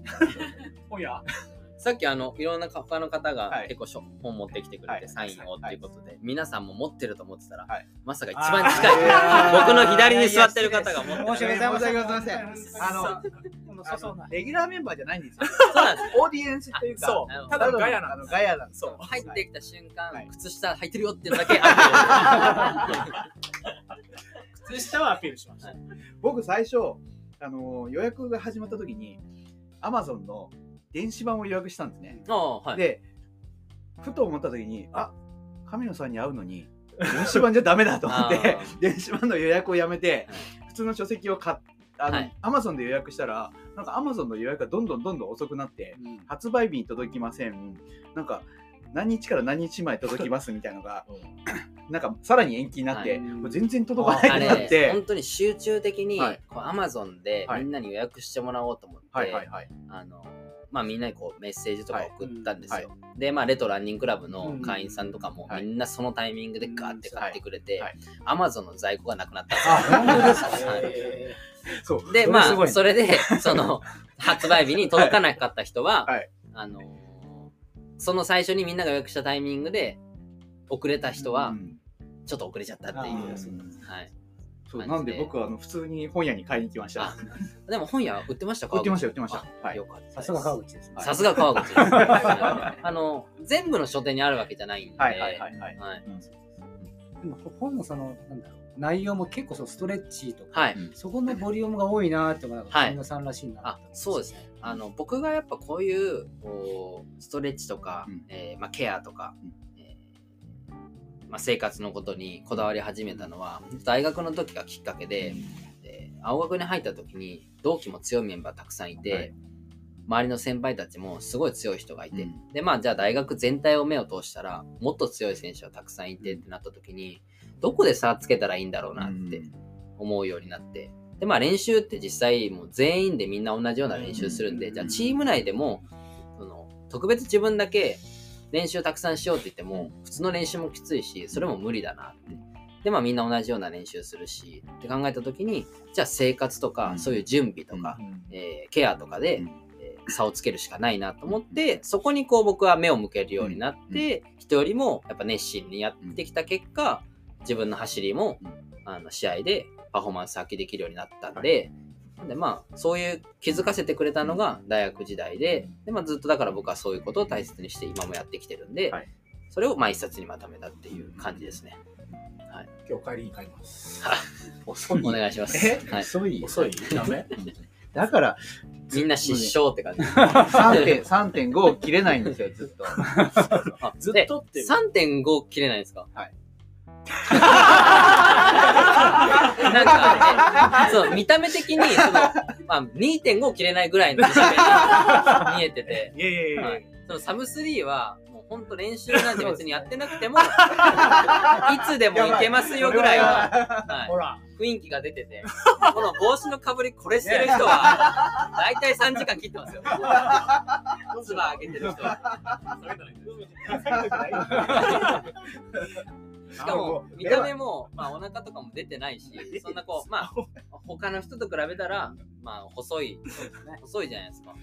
本屋？さっきあのいろんな他の方がはい結構しょ本持ってきてくれはいてサインをっていうことで、皆さんも持ってると思ってたら、はいまさか一番近い僕の左に座ってる方が持ってる申し訳ございません。あのこの粗相な。レギュラーメンバーじゃないんですよ。オーディエンスっていうか。ただのガヤあのなんです。ガヤなんです。そう入ってきた瞬間、はい靴下履いてるよっていうのだけあ 靴下はアピールしました。僕最初、あの予約が始まった時に、アマゾンの電子版を予約したんですね。はい。で、ふと思った時に、あ神野さんに会うのに、電子版じゃダメだと思って あ、電子版の予約をやめて、はい。普通の書籍を買っあの、はい。アマゾンで予約したら、なんかアマゾンの予約がどんどんどんどん遅くなって、発売日に届きません。なんか、何日から何日前届きますみたいなのが、なんかさらに延期になって、はい。もう全然届かないなって、本当に集中的に、はい。こう Amazon ではい。みんなに予約してもらおうと思って、はいはいはい。あのまあ、みんなにこうメッセージとか送ったんですよ。はい。で、まあ、レトランニングクラブの会員さんとかもはい。みんなそのタイミングでガーって買ってくれて、はい。Amazon の在庫がなくなったんですあ、本当でまあ、それで、その、発売日に届かなかった人は、はい。あのーその最初にみんなが予約したタイミングで、遅れた人はう、ん。ちょっと遅れちゃったっていう。はい。そうなんで僕はあの普通に本屋に買いに行きました。あ。でも本屋売ってました？か 売ってました売ってました。あはい。よかった。さすが川口ですね。さすが川口 あの、全部の書店にあるわけじゃないんで、はいはいはいはい。はい。でも本のその、なんだろう、内容も結構そうストレッチとか、はい。そこのボリュームが多いなーって思うのが、はい。神野さんらしいなあそうですね。あの僕がやっぱこういうこうストレッチとか、うん。えーまあ、ケアとか、うん。えーまあ、生活のことにこだわり始めたのは大学の時がきっかけで、で青学に入った時に同期も強いメンバーたくさんいて、はい。周りの先輩たちもすごい強い人がいて、うん。でまあじゃあ大学全体を目を通したらもっと強い選手はたくさんいてってなった時にどこで差つけたらいいんだろうなって思うようになってでまあ練習って実際もう全員でみんな同じような練習するんで、うん。じゃあチーム内でもその特別自分だけ練習たくさんしようって言っても普通の練習もきついしそれも無理だなって。でまあみんな同じような練習するしって考えた時にじゃあ生活とか、うん。そういう準備とか、えーケアとかで、うん。えー差をつけるしかないなと思ってそこにこう僕は目を向けるようになって、人よりもやっぱ熱心にやってきた結果自分の走りも、うん。あの試合でパフォーマンス発揮できるようになったんで、なんでまあそういう気づかせてくれたのが大学時代でで、まあ、ずっとだから僕はそういうことを大切にして今もやってきてるんで、はい。それをまあ一冊にまとめたっていう感じですね。今日帰りに帰ります。遅い。お願いします。え？はい、遅い？遅い？ダメ？だからみんな失笑って感じ。3.5 3.5 切れないんですよずっと。あずっとってで3.5切れないですか？はい。なんか、ね、そう、見た目的に、その、まあ、2.5切れないぐらいの見えてて、いやいやいやはい、そのサブ3は、もう本当練習なんて別にやってなくても、いつでもいけますよぐらいは、はい。雰囲気が出てて、この帽子のかぶりこれしてる人は、大体3時間切ってますよ。つば上げてる人は。しかも、見た目も、まあ、お腹とかも出てないし、そんなこう、まあ、他の人と比べたら、まあ、細い、細いじゃないですか。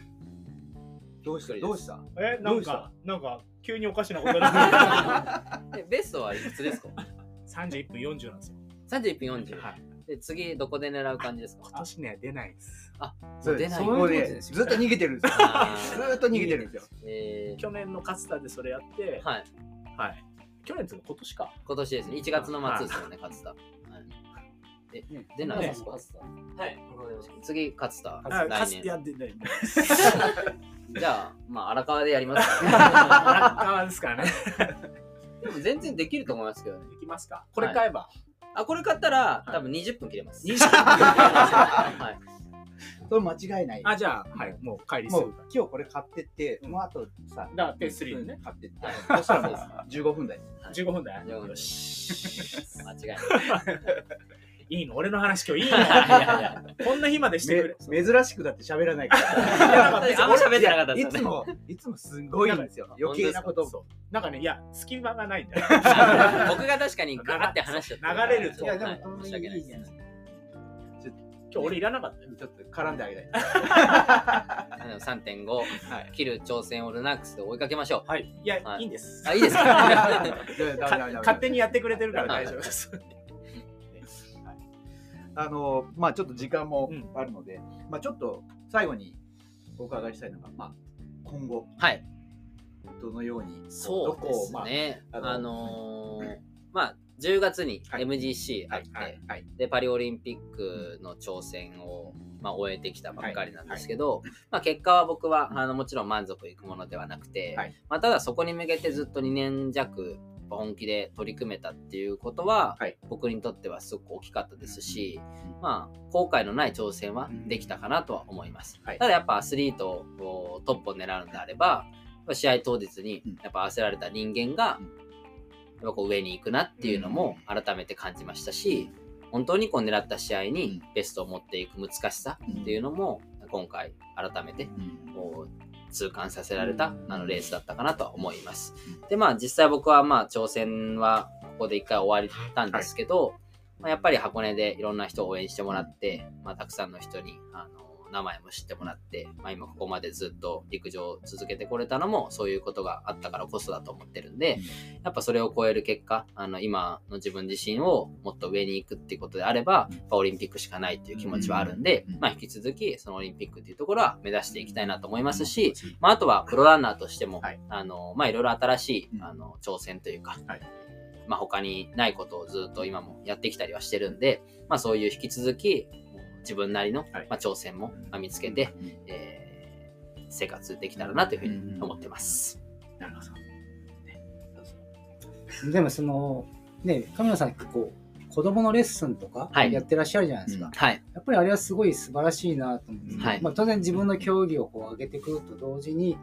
どうした？どうした？え、なんかなんか、なんか、急におかしなことになでベストはいくつですか？31分40なんですよ。?31 分40。はい。で、次、どこで狙う感じですか？今年ね、出ないです。そう出ないそこでずっと逃げてるんですよあーずっと逃げてるんですよえ去年の勝田でそれやってー、、はい。はい。去年ってい今年か。今年ですね。1月の末ですよね、勝田。はい、え、出ない？ですかはい。次、勝田。あ来年。や、出ない。じゃあ、まあ、荒川でやりますか、荒川ですからね。でも全然できると思いますけどね。いきますか？これ買えば。あ、これ買ったら、い多分20分切れます。20分はい。それ間違いないあ、じゃあ、はい、もう帰りすもうるか今日これ買ってってうんもうあとさら。だから、ペース3ね。買ってってはいそしたらもう15分台15分だよ。15分よし。間違いない。いいの？俺の話今日いいの？こんな日までしてくれ。め珍しくだって喋らないから あんま喋ってなかったいつもいつもすごいんですよ余計なことなんかね、いや、隙間がないんだよ。僕が確かにガーって話しちゃった。流れるといや、でもはい、いいじゃない。今日俺いらなかったよ。ちょっと絡んであげたい あでも3.5はい切る挑戦をルナックスで追いかけましょう。はい。いや、はいいいんです。あ、いいですか？勝手にやってくれてるから大丈夫です。あのまあちょっと時間もうんあるので、まあちょっと最後にお伺いしたいのが、まあ今後はい。どのようにそうですどこをね。まああのあのーまあ、10月にはい。MGC あはいって、で、パリオリンピックの挑戦を、まあ、終えてきたばっかりなんですけど、まあ、結果は僕は、あの、もちろん満足いくものではなくて、はい。まあ、ただそこに向けてずっと2年弱、本気で取り組めたっていうことは、はい。僕にとってはすごく大きかったですし、まあ、後悔のない挑戦はできたかなとは思います。はい。ただやっぱアスリートをトップを狙うんであれば、試合当日にうん。やっぱ焦られた人間がこう上に行くなっていうのも改めて感じましたし、本当にこう狙った試合にベストを持っていく難しさっていうのも今回改めてうん。こう痛感させられたうん。あのレースだったかなとは思います。でまあ実際僕はまあ挑戦はここで一回終わったんですけど、まあ、やっぱり箱根でいろんな人を応援してもらって、まあ、たくさんの人にあの名前も知ってもらって、まあ、今ここまでずっと陸上を続けてこれたのもそういうことがあったからこそだと思ってるんで、やっぱそれを超える結果あの今の自分自身をもっと上に行くっていうことであれば、やっぱオリンピックしかないっていう気持ちはあるんで、うん。まあ、引き続きそのオリンピックっていうところは目指していきたいなと思いますし、まあ、あとはプロランナーとしても、はい。あのまあ、いろいろ新しい、うん。あの挑戦というか、はい。まあ、他にないことをずっと今もやってきたりはしてるんで、まあ、そういう引き続き自分なりの、はい。まあ、挑戦もまあ見つけて、えー生活できたらなというふうに思ってます。なるほど。でもその、ね、神野さん結構、子供のレッスンとかはい。やってらっしゃるじゃないですか。はい。やっぱりあれはすごい素晴らしいなと思うんですけど、はい。まあ、当然自分の競技をこう上げてくると同時に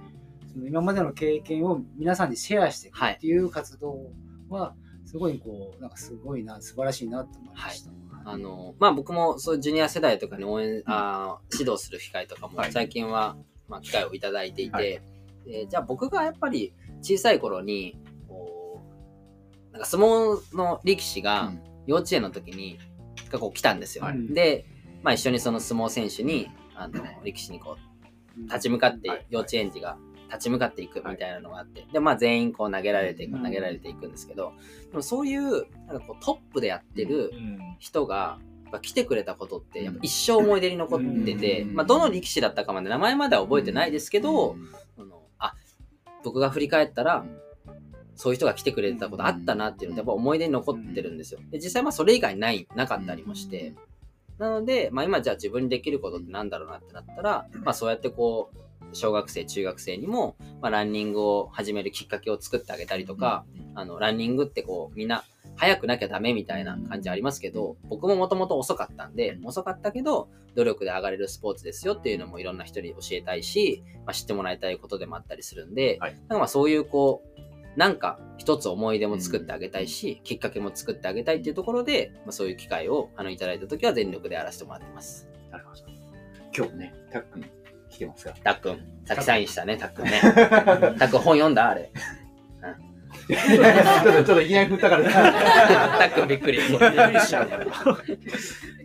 その今までの経験を皆さんにシェアしていくはいっていう活動はすごいこうなんかすごいな素晴らしいなと思いました。あの、まあ僕もそうジュニア世代とかに応援、あー指導する機会とかもはい。最近は、まあ機会をいただいていて、はい。でじゃあ僕がやっぱり小さい頃に、こう、なんか相撲の力士がうん。幼稚園の時に、がこう来たんですよ。はい。で、まあ一緒にその相撲選手に、あの、力士にこう、立ち向かってはい。幼稚園児が立ち向かっていくみたいなのがあって、でまあ全員こう投げられていくうん。投げられていくんですけど、でもそういうなんかこうトップでやってるうん人がやっぱ来てくれたことってやっぱ一生思い出に残ってて、うん。まあどの力士だったかまで名前までは覚えてないですけど、そのあ僕が振り返ったらそういう人が来てくれてたことあったなっていうのってやっぱ思い出に残ってるんですよ。で実際まあそれ以外ないなかったりもして、なので、まあ、今じゃあ自分にできることってなんだろうなってなったら、まあ、そうやってこう小学生中学生にも、まあ、ランニングを始めるきっかけを作ってあげたりとか、あのランニングってこうみんな早くなきゃダメみたいな感じありますけど僕ももともと遅かったんで遅かったけど努力で上がれるスポーツですよっていうのもいろんな人に教えたいし、まあ、知ってもらいたいことでもあったりするんで、はい。なんかまあそういうこうなんか一つ思い出も作ってあげたいし、きっかけも作ってあげたいっていうところで、まあ、そういう機会をあのいただいた時は全力でやらせてもらってます。なるほど。今日もね、たっくん来てますが。たっくん、さっきサインしたね、たっくんね。たっくん本読んだ？あれ。ちょっと、ちょっといきなり振ったから。たっくんびっくり。びっくりしちゃうい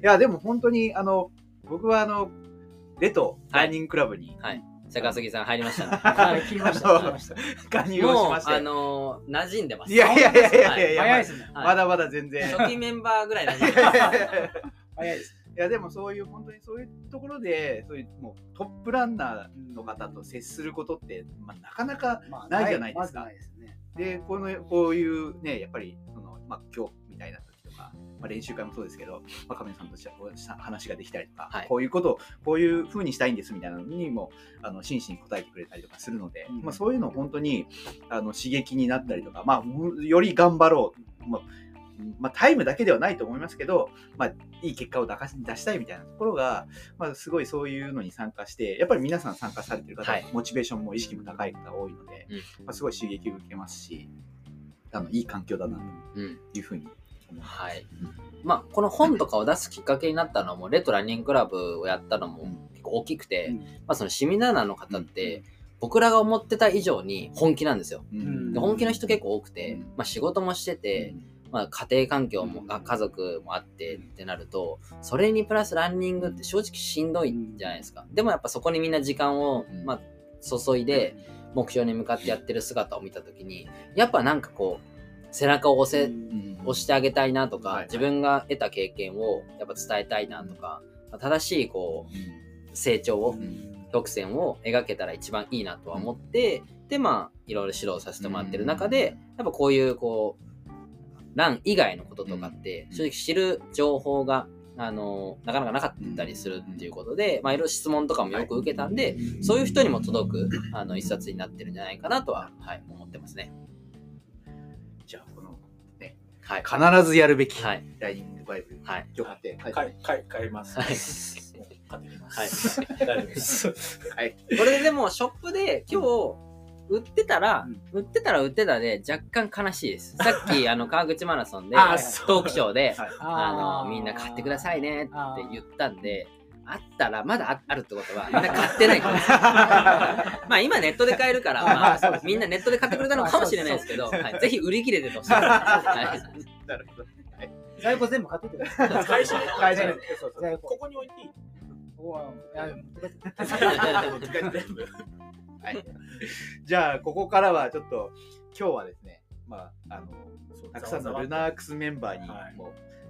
や、でも本当に、あの、僕はあの、レトランニングクラブにはい。坂杉さん入りましたね。はい、切りました。切りました。加入をしもうまし、て。あのー、馴染んでます。いやいやいやいやいやいや、早いですね。はいまだまだ全然。初期メンバーぐらい馴い染んでます。早いです。いやでもそういう本当にそういうところでそういうもうトップランナーの方と接することって、まあ、なかなかまあないじゃないですか。まずないですね。でこのこういうねやっぱりその、まあ、今日みたいな時とか、まあ、練習会もそうですけど、まあ、亀井さんとしてはこうした話ができたりとか、はいこういうことをこういうふうにしたいんですみたいなのにもあの真摯に答えてくれたりとかするので、うん。まあ、そういうの本当にあの刺激になったりとか、まあ、より頑張ろう、まあまあ、タイムだけではないと思いますけど、まあ、いい結果を出かし出したいみたいなところが、まあ、すごいそういうのに参加してやっぱり皆さん参加されてる方、はいモチベーションも意識も高い方が多いので、まあ、すごい刺激を受けますしあのいい環境だなうん。というふうに思います。はい。まあ、この本とかを出すきっかけになったのも、レッドランニングクラブをやったのも結構大きくて、うんまあ、そのシミナーナーの方って、僕らが思ってた以上に本気なんですよ。本気の人結構多くて、うんまあ、仕事もしてて、まあ、家庭環境も、あ家族もあってってなると、それにプラスランニングって正直しんどいじゃないですか。でもやっぱそこにみんな時間を、うん。まあ、注いで、目標に向かってやってる姿を見たときに、やっぱなんかこう、背中を押せ、うん。押してあげたいなとか、はい自分が得た経験をやっぱ伝えたいなとか、まあ正しいこう、成長を、曲線を描けたら一番いいなとは思って、で、まあ、いろいろ指導させてもらってる中で、やっぱこういう、こう、ラン以外のこととかって、うん正直知る情報が、あの、なかなかなかったりするっていうことで、まあ、いろいろ質問とかもよく受けたんで、そういう人にも届く、あの、一冊になってるんじゃないかなとは、はい、思ってますね。じゃあこのはい。必ずやるべきはい。ライニングバイブル、はい。今日買って買い買い買います。はいもう買ってきます。大丈夫です。はいこれでもショップで今日売ってたら、売ってたら売ってたで若干悲しいです。さっきあの川口マラソンであトークショーで、はいあのみんな買ってくださいねって言ったんで、あったらまだああるってことはみんな買ってないってことですまあ今ネットで買えるから、まあ、みんなネットで買ってくれたのかもしれないですけど、はい、ぜひ売り切れててほしい。なるほど。在庫全部買っててください。会社。会社。にそうそう。在庫。ここに置いていい？おーいやはい、じゃあここからはちょっと今日はですねまああのたくさんのルナークスメンバーにも、はい。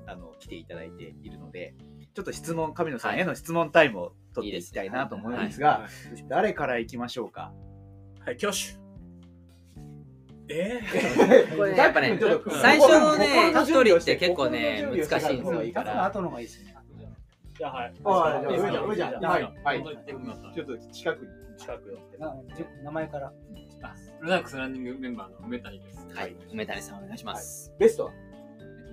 あの来ていただいているのでちょっと質問神野さんへの質問タイムを取っていきたいなと思うんですが誰からいきましょうか？はい、挙手。え これやっぱね最初のね一人って結構ね難しいんですよいいか後のら。後の方がいいですね。ー、じゃあはい。あいじゃあ上じゃん上じゃんはい。ちょっと近くに近く寄って。なじゅ名前から。あルナックスランニングメンバーの梅谷です。はい、梅谷さんお願いします。ベストは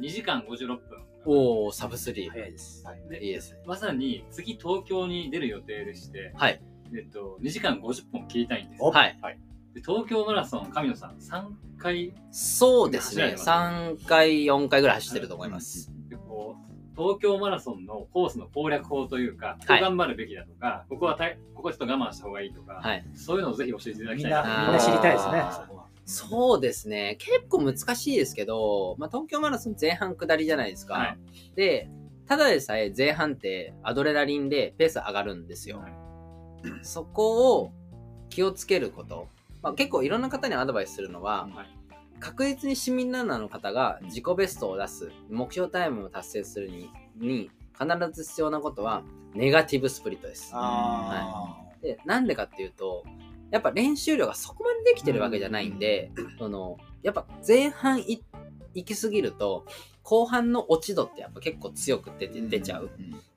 ？2時間56分おおサブスリー。早いです。でいいですね。まさに次東京に出る予定でして、はい。えっと、2時間50本切りたいんですよ。はい。で東京マラソン、神野さん、3回そうですね。走られ3回、4回ぐらい走ってると思います。でこう東京マラソンのコースの攻略法というか、ここはい頑張るべきだとか、ここはたいここちょっと我慢した方がいいとか、はい。そういうのをぜひ教えていただきたいみんな知りたいですね。そうですね。結構難しいですけど、まあ、東京マラソン前半下りじゃないですか。はいで、ただでさえ前半ってアドレナリンでペース上がるんですよ。はいそこを気をつけること。まあ、結構いろんな方にアドバイスするのは、はい確実に市民ランナーの方が自己ベストを出す、目標タイムを達成するにに必ず必要なことはネガティブスプリットです。あで、なんでかっていうと、やっぱ練習量がそこまでできてるわけじゃないんで、その、やっぱ前半い行き過ぎると、後半の落ち度ってやっぱ結構強く出て出ちゃう。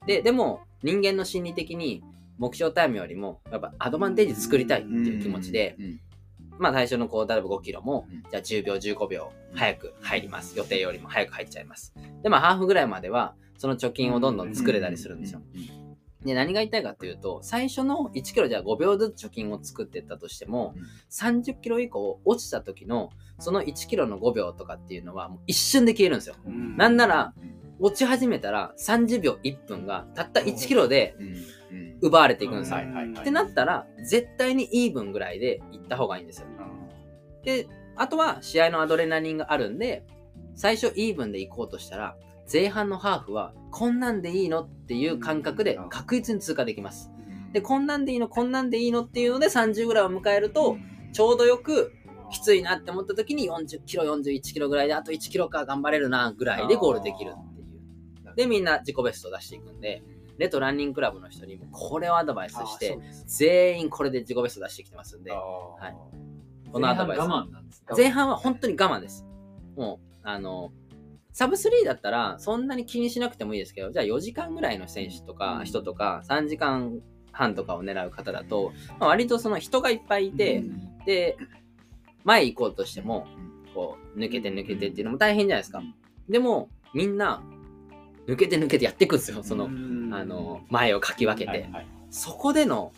で、でも人間の心理的に目標タイムよりも、やっぱアドバンテージ作りたいっていう気持ちで、まあ最初のこう、例えば5キロもうん、じゃあ10秒、15秒早く入ります。予定よりも早く入っちゃいます。で、まあハーフぐらいまでは、その貯金をどんどん作れたりするんですよ。で、何が言いたいかっていうと、最初の1キロじゃあ5秒ずつ貯金を作っていったとしても、30キロ以降落ちた時の、その1キロの5秒とかっていうのはもう一瞬で消えるんですよ。うんなんなら、落ち始めたら30秒1分がたった1キロで奪われていくんですよ。ってなったら、絶対にイーブンぐらいで行った方がいいんですよ。で、あとは試合のアドレナリンがあるんで、最初イーブンで行こうとしたら、前半のハーフはこんなんでいいのっていう感覚で確実に通過できます。で、こんなんでいいの、こんなんでいいのっていうので30ぐらいを迎えると、ちょうどよくきついなって思った時に40キロ、41キロぐらいで、あと1キロか頑張れるなぐらいでゴールできる。で、みんな自己ベストを出していくんで、レッドランニングクラブの人にもこれをアドバイスして、全員これで自己ベスト出してきてますんで、はい。このアドバイス。前半は本当に我慢です。もう、あの、サブ3だったらそんなに気にしなくてもいいですけど、じゃあ4時間ぐらいの選手とか人とか3時間半とかを狙う方だと、まあ、割とその人がいっぱいいて、で、前行こうとしても、こう、抜けて抜けてっていうのも大変じゃないですか。でも、みんな、抜けて抜けてやっていくんですよ。その、あの、前をかき分けて。そこでの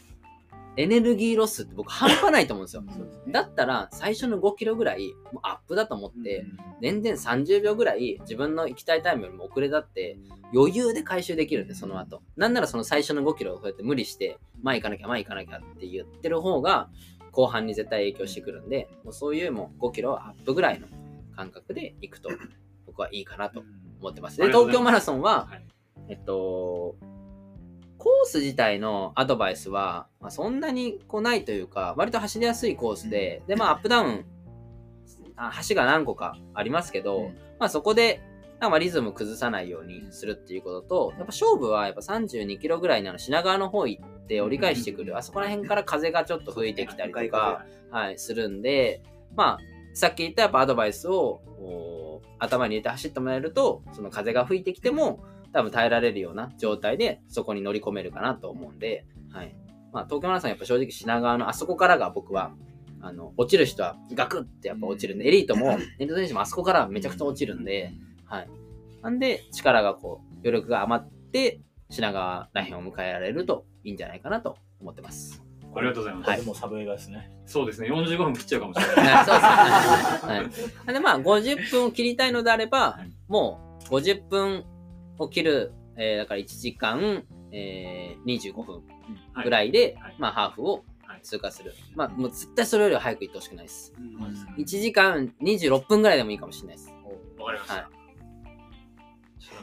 エネルギーロスって僕半端ないと思うんですよ。だったら最初の5キロぐらいもうアップだと思って、全然30秒ぐらい自分の行きたいタイムよりも遅れだって余裕で回収できるんで、その後。なんならその最初の5キロをこうやって無理して前行かなきゃ前行かなきゃって言ってる方が後半に絶対影響してくるんで、もうそういうもう5キロアップぐらいの感覚で行くと僕はいいかなと思ってます。で、東京マラソンは、はい。えっと、コース自体のアドバイスは、まあ、そんなにこうないというか、割と走りやすいコースで、で、まあ、アップダウン、あ橋が何個かありますけど、うん。まあ、そこで、まあリズム崩さないようにするっていうことと、やっぱ勝負はやっぱ32キロぐらいなの品川の方行って折り返してくる、あそこら辺から風がちょっと吹いてきたりとか、はい、するんで、まあ、さっき言ったやっぱアドバイスをお頭に入れて走ってもらえると、その風が吹いてきても、多分耐えられるような状態でそこに乗り込めるかなと思うんで、はい。まあ、東京マラソンやっぱ正直品川のあそこからが僕は、あの、落ちる人はガクってやっぱ落ちるんで、エリートも、エリート選手もあそこからめちゃくちゃ落ちるんで、はい。なんで、力がこう、余力が余って、品川らへんを迎えられるといいんじゃないかなと思ってます。ありがとうございます。はいでもサブ映画ですね。そうですね、45分切っちゃうかもしれない。はいそうですね。はい。で、まあ、50分を切りたいのであればはい、もう50分を切る、えーだから1時間、えー、25分ぐらいで、はいまあ、ハーフをはい通過する。まあ、もう絶対それよりは早く行ってほしくないです。そうですね1時間26分ぐらいでもいいかもしれないです。わかりました。はい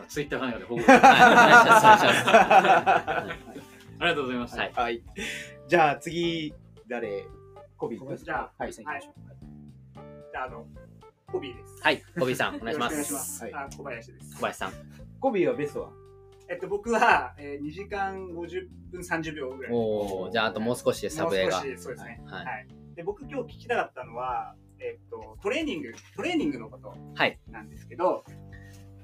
ツイッターかなんかで報告。はい。お願いしま ありがとうございます。はいはい。じゃあ次、誰？コビじゃあ、はい。はい。じゃあ、あの、コビーです。はい。小ビさん、お願いしまよろくお願いしす。ます。はいあ小林です小。林さん。コビはベストは？えっと、僕は、えー、2時間50分30秒ぐらい。おー、じゃあ、あともう少しでサブ映画。もう少しそうですね。はいはい。で、僕今日聞きたかったのは、えっと、トレーニング、トレーニングのことはい。なんですけど、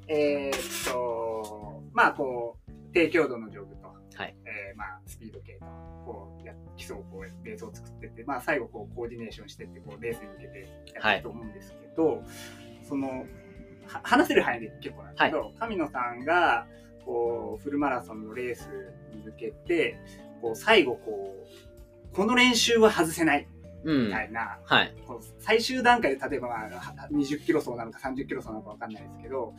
えーっと、まあ、こう、低強度のジョグと、はいえーまあ、スピード系と、こう、や基礎をこう、ベースを作ってって、まあ、最後、こう、コーディネーションしてって、こう、レースに向けてやると思うんですけど、その、は話せる範囲で結構なんですけど、神野さんがこうフルマラソンのレースに向けてこう最後こうこの練習は外せないうんみた。いな、はい。こう最終段階で例えばまあは20キロ走なのか30キロ走なのかわかんないですけど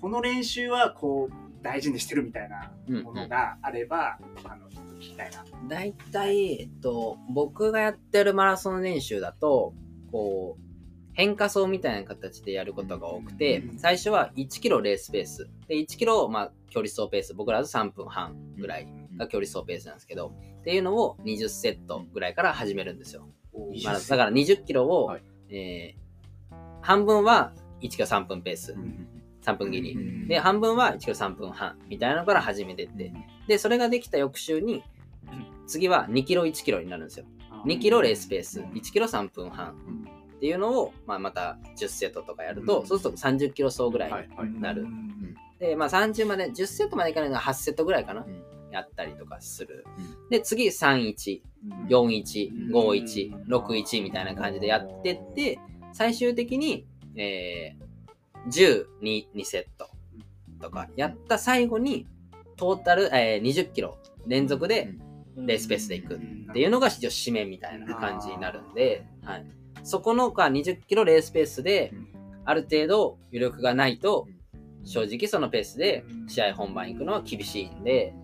この練習はこう大事にしてるみたいなうんものがあれば、あのちょっと聞きたいな。大体、えっと、僕がやってるマラソン練習だと、こう、変化走みたいな形でやることが多くてう、ん最初は1キロレースペース。で、1キロ、まあ、距離走ペース。僕らだと3分半ぐらいが距離走ペースなんですけど、っていうのを20セットぐらいから始めるんですよ。まあ、だから20キロを、はいえー半分は1キロ3分ペース。3分切り。で、半分は1キロ3分半みたいなのから始めてって。で、それができた翌週に、次は2キロ1キロになるんですよ。2キロレースペース、1キロ3分半っていうのを、まあ、また10セットとかやると、うんそうすると30キロ走ぐらいになる。で、まあ30まで、10セットまでいかないのが8セットぐらいかな。んやったりとかするう。で、次31、41、51、61みたいな感じでやってって、最終的に、えー、12、2セットとかやった最後に、トータル、えー、20キロ連続でレースペースで行くっていうのが一応締めみたいな感じになるんで、はい。そこのが20キロレースペースでうん、ある程度余力がないと、正直そのペースで試合本番行くのは厳しいんで、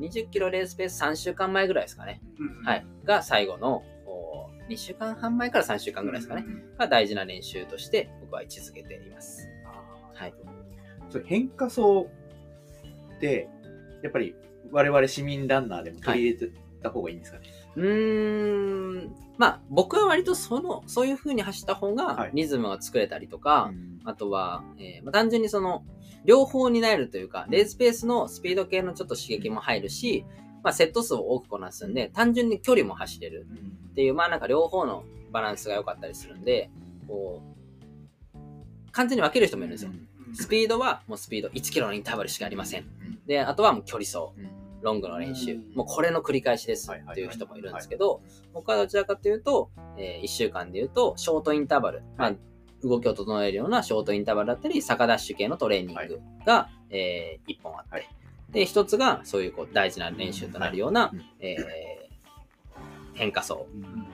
20キロレースペース3週間前ぐらいですかね。はい。が最後の、お2週間半前から3週間ぐらいですかね。が大事な練習として僕は位置づけています。はい。それ変化走って、やっぱり我々市民ランナーでも取り入れてた方がいいんですかね？うーん。まあ僕は割とその、そういう風に走った方がはいリズムが作れたりとか、うんあとは、えーまあ、単純にその、両方になえるというか、レースペースのスピード系のちょっと刺激も入るし、まあ、セット数を多くこなすんで、単純に距離も走れるっていう、まあなんか両方のバランスが良かったりするんで、こう、完全に分ける人もいるんですよ。スピードはもうスピード1キロのインターバルしかありません。で、あとはもう距離走、ロングの練習、もうこれの繰り返しですっていう人もいるんですけど、僕はどちらかというと、え1週間で言うと、ショートインターバル、まあ、動きを整えるようなショートインターバルだったり、坂ダッシュ系のトレーニングが、え1本あって、はい。で、1つがそういうこう大事な練習となるような、うんえー変化走。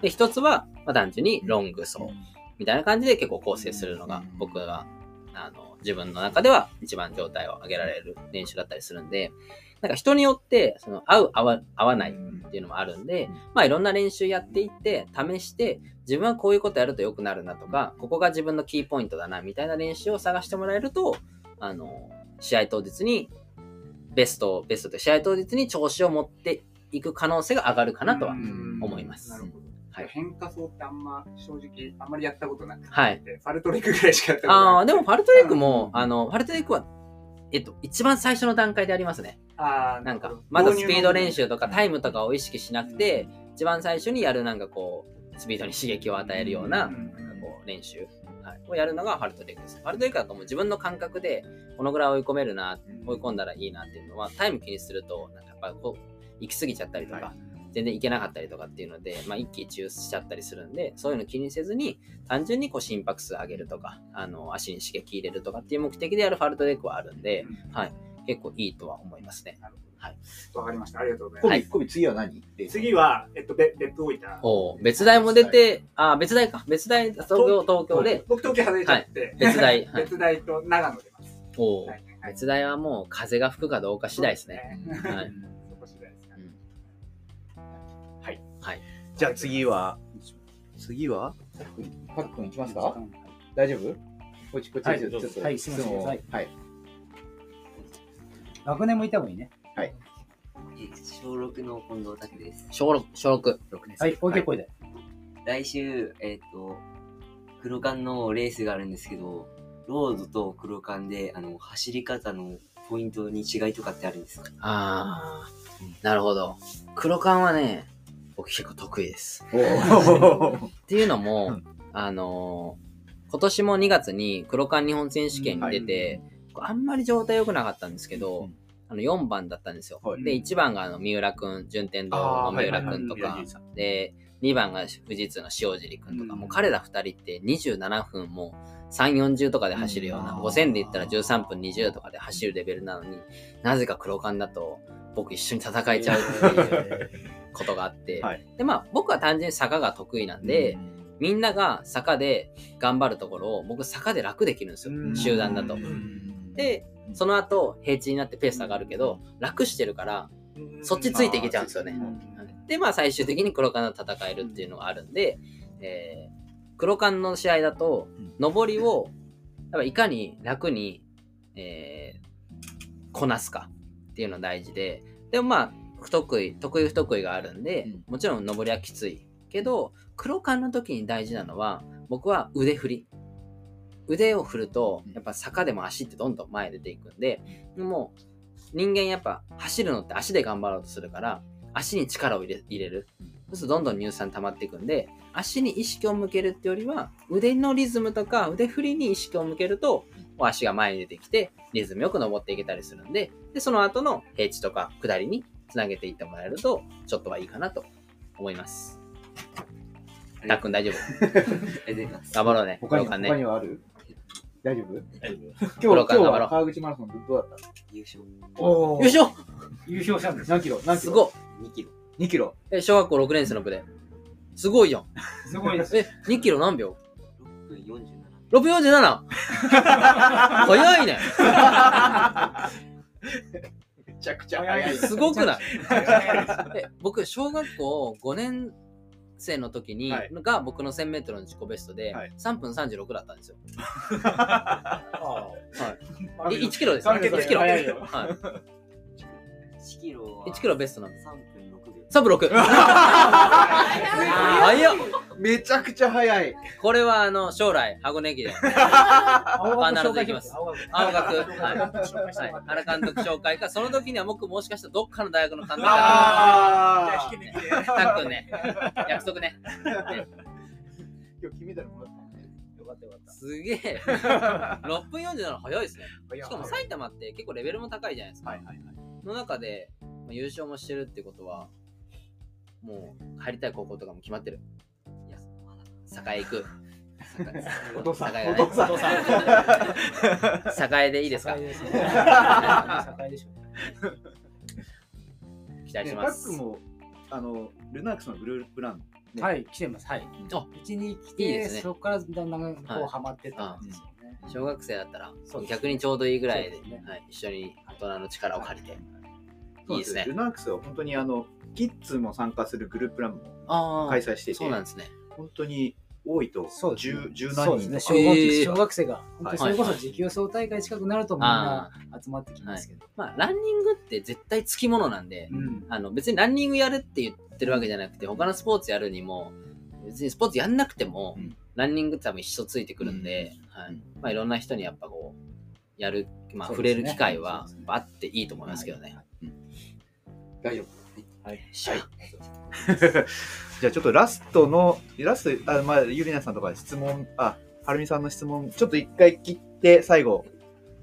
で、1つは、まあ、単純にロング走。みたいな感じで結構構成するのがうん僕があの自分の中では一番状態を上げられる練習だったりするんで、なんか人によってその合う合わ合わないっていうのもあるんで、まあいろんな練習やっていって試して自分はこういうことやると良くなるなとか、ここが自分のキーポイントだなみたいな練習を探してもらえると、あの、試合当日にベスト、ベストで試合当日に調子を持っていく可能性が上がるかなとは思います。なるほど。はい。変化走ってあんま正直あんまりやったことなくて、はい。ファルトレックぐらいしかやったことああ、なくて。でもファルトレックも、うんあの、ファルトレックは、えっと、一番最初の段階でありますね。あーなんかまだスピード練習とかうん。タイムとかを意識しなくて、一番最初にやるなんかこう、スピードに刺激を与えるような、うんなんかこう、練習、はい、をやるのがファルトレックです。ファルトレックだともう自分の感覚で、このぐらい追い込めるな、追い込んだらいいなっていうのは、タイム気にすると、なんかやっぱこう、行き過ぎちゃったりとか、は全然行けなかったりとかっていうので、まあ、一喜一憂しちゃったりするんで、そういうの気にせずに、単純にこう心拍数上げるとか、あの、足に刺激入れるとかっていう目的でやるファルトレックはあるんで、うんはい。結構いいとは思いますね。なるほどはい。わかりました。ありがとうございます。コビ次は何で次は、えっと、べ別府大分。おー別大も出て、あ、別大か。別大、東京、東京で、僕東京外れちゃって、別大はい別大と長野出ます。おーはいはい別大はもう風が吹くかどうか次第ですね。そうですねはい。じゃあ次は、次は？パックンいきますか？大丈夫？こっち、こっち、はいちょっと、はいすいません。質問を。はい。はい。学年もいた方がいいね。え小6の近藤拓です。小6、小6。6年はい、大きい声で。来週、えっ、と、黒缶のレースがあるんですけど、ロードと黒缶で、あの、走り方のポイントに違いとかってあるんですか？あー、なるほど。黒缶はね、僕結構得意です。っていうのも、うん。あのー今年も2月に黒缶日本選手権に出て、あんまり状態良くなかったんですけど、うんあの4番だったんですよ。はい。で、1番があの三浦くん、順天堂の三浦くんとか。で、2番が富士通の塩尻君とか、うん。もう彼ら2人って27分も3、40とかで走るような、うん。5000で言ったら13分20とかで走るレベルなのに、なぜか黒缶だと僕一緒に戦えちゃうっていうことがあって、はい。で、まあ僕は単純に坂が得意なんで、みんなが坂で頑張るところを僕坂で楽できるんですよ、うん。集団だと。うん。で、その後平地になってペース上がるけど、楽してるから、そっちついていけちゃうんですよね。で、まあ最終的に黒缶と戦えるっていうのがあるんで、えー黒缶の試合だと、上りを、やっぱいかに楽に、えーこなすかっていうのが大事で、でもまあ、不得意、得意不得意があるんで、うんもちろん上りはきつい。けど、黒缶の時に大事なのは、僕は腕振り。腕を振ると、やっぱ坂でも足ってどんどん前に出ていくんで、もう人間やっぱ走るのって足で頑張ろうとするから、足に力を入れ入れる。そうするとどんどん乳酸溜まっていくんで、足に意識を向けるってよりは、腕のリズムとか腕振りに意識を向けると、足が前に出てきて、リズムよく登っていけたりするんで、で、その後の平地とか下りにつなげていってもらえると、ちょっとはいいかなと思います。たっくん大丈夫？ありがとうございます。頑張ろうね。他にね。にはある？大丈夫？大丈夫今日は川口マラソンどうだった？優勝。おーよいしょ優勝したんです何キロ？何キロ？すごい2キロ。2キロえ、小学校6年生の部で。すごいじゃん。すごいです。え、2キロ何秒？6分47。?6 分 47! 早いねめちゃくちゃ早いすごくない？え僕、小学校5年生の時に、はいが僕の 1000m の自己ベストで、はい3分36だったんですよ。あはい。1キロですよ。関係ない1キロ。早いよはい。1キロは1キロベストなんです。3分6秒。3分 6! 早っ。めちゃくちゃ早い。これはあの将来箱根駅伝。青バナナ学紹介しまでいきます。す。青学はい。原監督紹介か。その時には僕もしかしたらどっかの大学の監督あじゃあ引き抜きで。たっくんね。約束ね。今日金メダルもらったもんね。よかったよかった。すげえ。6分47早いですね。しかも埼玉って結構レベルも高いじゃないですか、はいはいはい。の中でまあ優勝もしてるってことはもう入りたい高校とかも決まってる。いや。栄行く。お父さん。お父さん。栄でいいですか栄でしょうね。期待しねますタックもあのルナークスのグループランねはい、来てます。はい。あうちに来いいて、ですねそこからだんだんこはいうハマってたんですよね。小学生だったら逆にちょうどいいぐらいで一緒に大人の力を借りて、いいですねルナークスは本当にあのキッズも参加するグループランもあ開催していてそうなんですね。本当に多いと十十そう何ですね。人とか。小学えー。小学生が、本当にそれこはい。そ持久走大会近くなるとみんな集まってきますけど。まあランニングって絶対つきものなんで、うん。あの別にランニングやるって言ってるわけじゃなくて他のスポーツやるにも別にスポーツやんなくても、うん。ランニングって多分一緒ついてくるんで、はい。まあ、いろんな人にやっぱこうやる、まあ、触れる機会はあっていいと思いますけどね。大丈夫はい、しゃ じゃあちょっとラストのラストあまあゆりなさんとか質問あはるみさんの質問ちょっと一回切って最後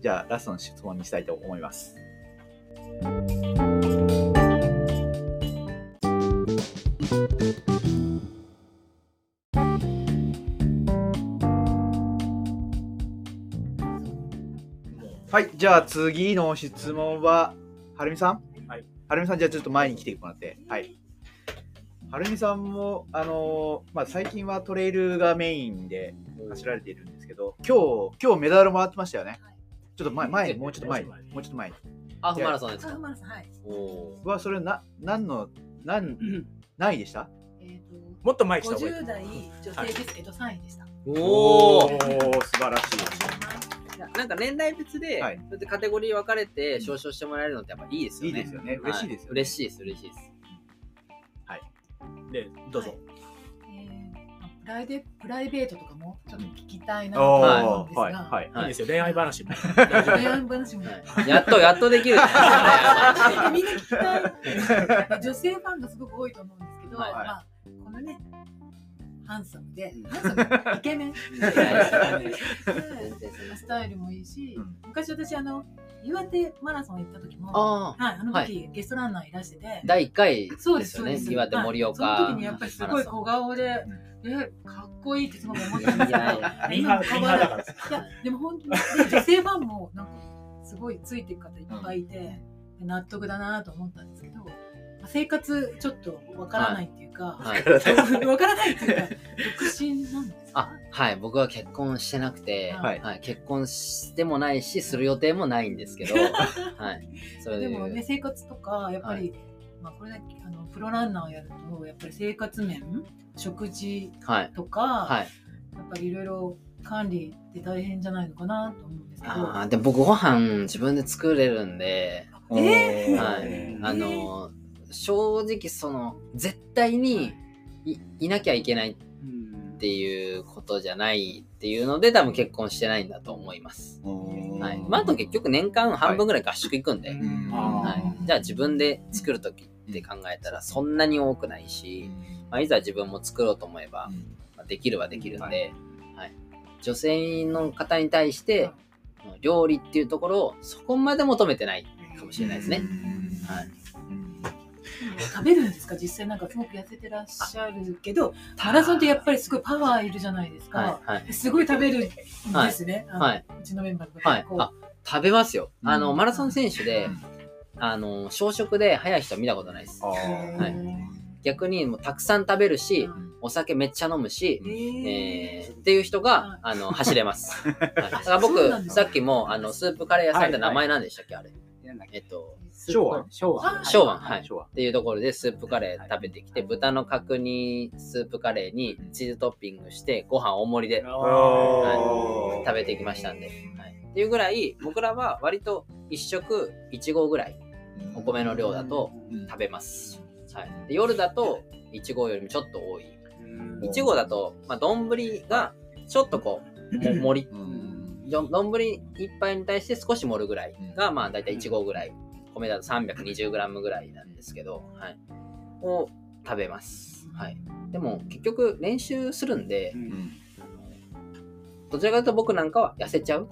じゃあラストの質問にしたいと思います。はい。じゃあ次の質問ははるみさん？はいはるみさんじゃあちょっと前に来てもらって。はい。はるみさんもあのーまあ最近はトレイルがメインで走られているんですけど今日今日メダルもらってましたよね。ちょっと前 前に もうちょっと前に。もうちょっと前に。ハーフマラソンですか？ハーフマラソンはい。おおはそれな何の何何位でした？えっ、もっと前来たと方がいい。50代女性ですけど3位でした。ー。おー。ー素晴らしいな。んか年代別で、はい。そうやってカテゴリー分かれて表彰してもらえるのってやっぱいいですよね。いいですよね。嬉しいですよね。は嬉しいです、嬉しいです。でどうぞ、えープライベプライベートとかもちょっと聞きたいなおと思うんですが、はい。はい。い、いですよ。恋愛話も。恋愛話も、はい。やっと、やっとできる みんな聞きたい。女性ファンがすごく多いと思うんですけど、はい。まあハンサムで、ハンサムイケメン、でそん。なスタイルもいいし、うん。昔私あの岩手マラソン行った時も、はい、あのは時、ゲストランナーいらしてて、第1回そうです、よね。岩手盛岡。はい。その時にやっぱりすごい小顔で、え、かっこいいってすごい思ったんですけど、いやです。いや、でも本当に、で女性ファンもなんかすごいついてる方いっぱいいて、で納得だなと思ったんですけど、まあ生活ちょっとわからないっていうか、はいわからないっていうか、独身なんですか？あ、はい。僕は結婚してなくて、はいはい。結婚してもないし、する予定もないんですけど、はい。それでもね、生活とか、やっぱり、まあこれだけあのプロランナーをやると、やっぱり生活面、食事はい。とか、はい。やっぱりいろいろ管理って大変じゃないのかなと思うんですけど。ああ、でも僕ご飯自分で作れるんで、えー？はい。あの、正直その、絶対にい。いなきゃいけないっていうことじゃないっていうので、多分結婚してないんだと思います。はい。まあ、あと結局年間半分ぐらい合宿行くんで、はい。じゃあ自分で作るときって考えたらそんなに多くないし、まあ、いざ自分も作ろうと思えば、まあできるはできるんで、はい。女性の方に対して、料理っていうところをそこまで求めてないかもしれないですね。はい。食べるんですか？実際なんかすごく痩せてらっしゃるけどマラソンってやっぱりすごいパワーいるじゃないですか、はい。はい。すごい食べるんですね、はいうちのメンバーとかはい。食べますよ。あの、うんマラソン選手で、あの、小食で早い人は見たことないです。逆にもうたくさん食べるし、お酒めっちゃ飲むし、えー、っていう人が、あの、走れます。はい、だからそう僕なん、ですね。さっきも、あの、スープカレー屋さんって名前なんでしたっけ、あれ。えっと、昭和昭和。昭和、はい。昭和。っていうところでスープカレー食べてきて、豚の角煮スープカレーにチーズトッピングして、ご飯大盛りでおー。食べてきましたんで。はい、っていうぐらい、僕らは割と一食1合ぐらいお米の量だと食べます。はい、で夜だと1合よりもちょっと多い。1合だと、まあ、丼がちょっとこう、も盛り、ど丼一杯に対して少し盛るぐらいが、まあ大体1合ぐらい。米だと 320g ぐらいなんですけど、はい。を食べます。はい。でも結局練習するんで、あのどちらかというと僕なんかは痩せちゃう。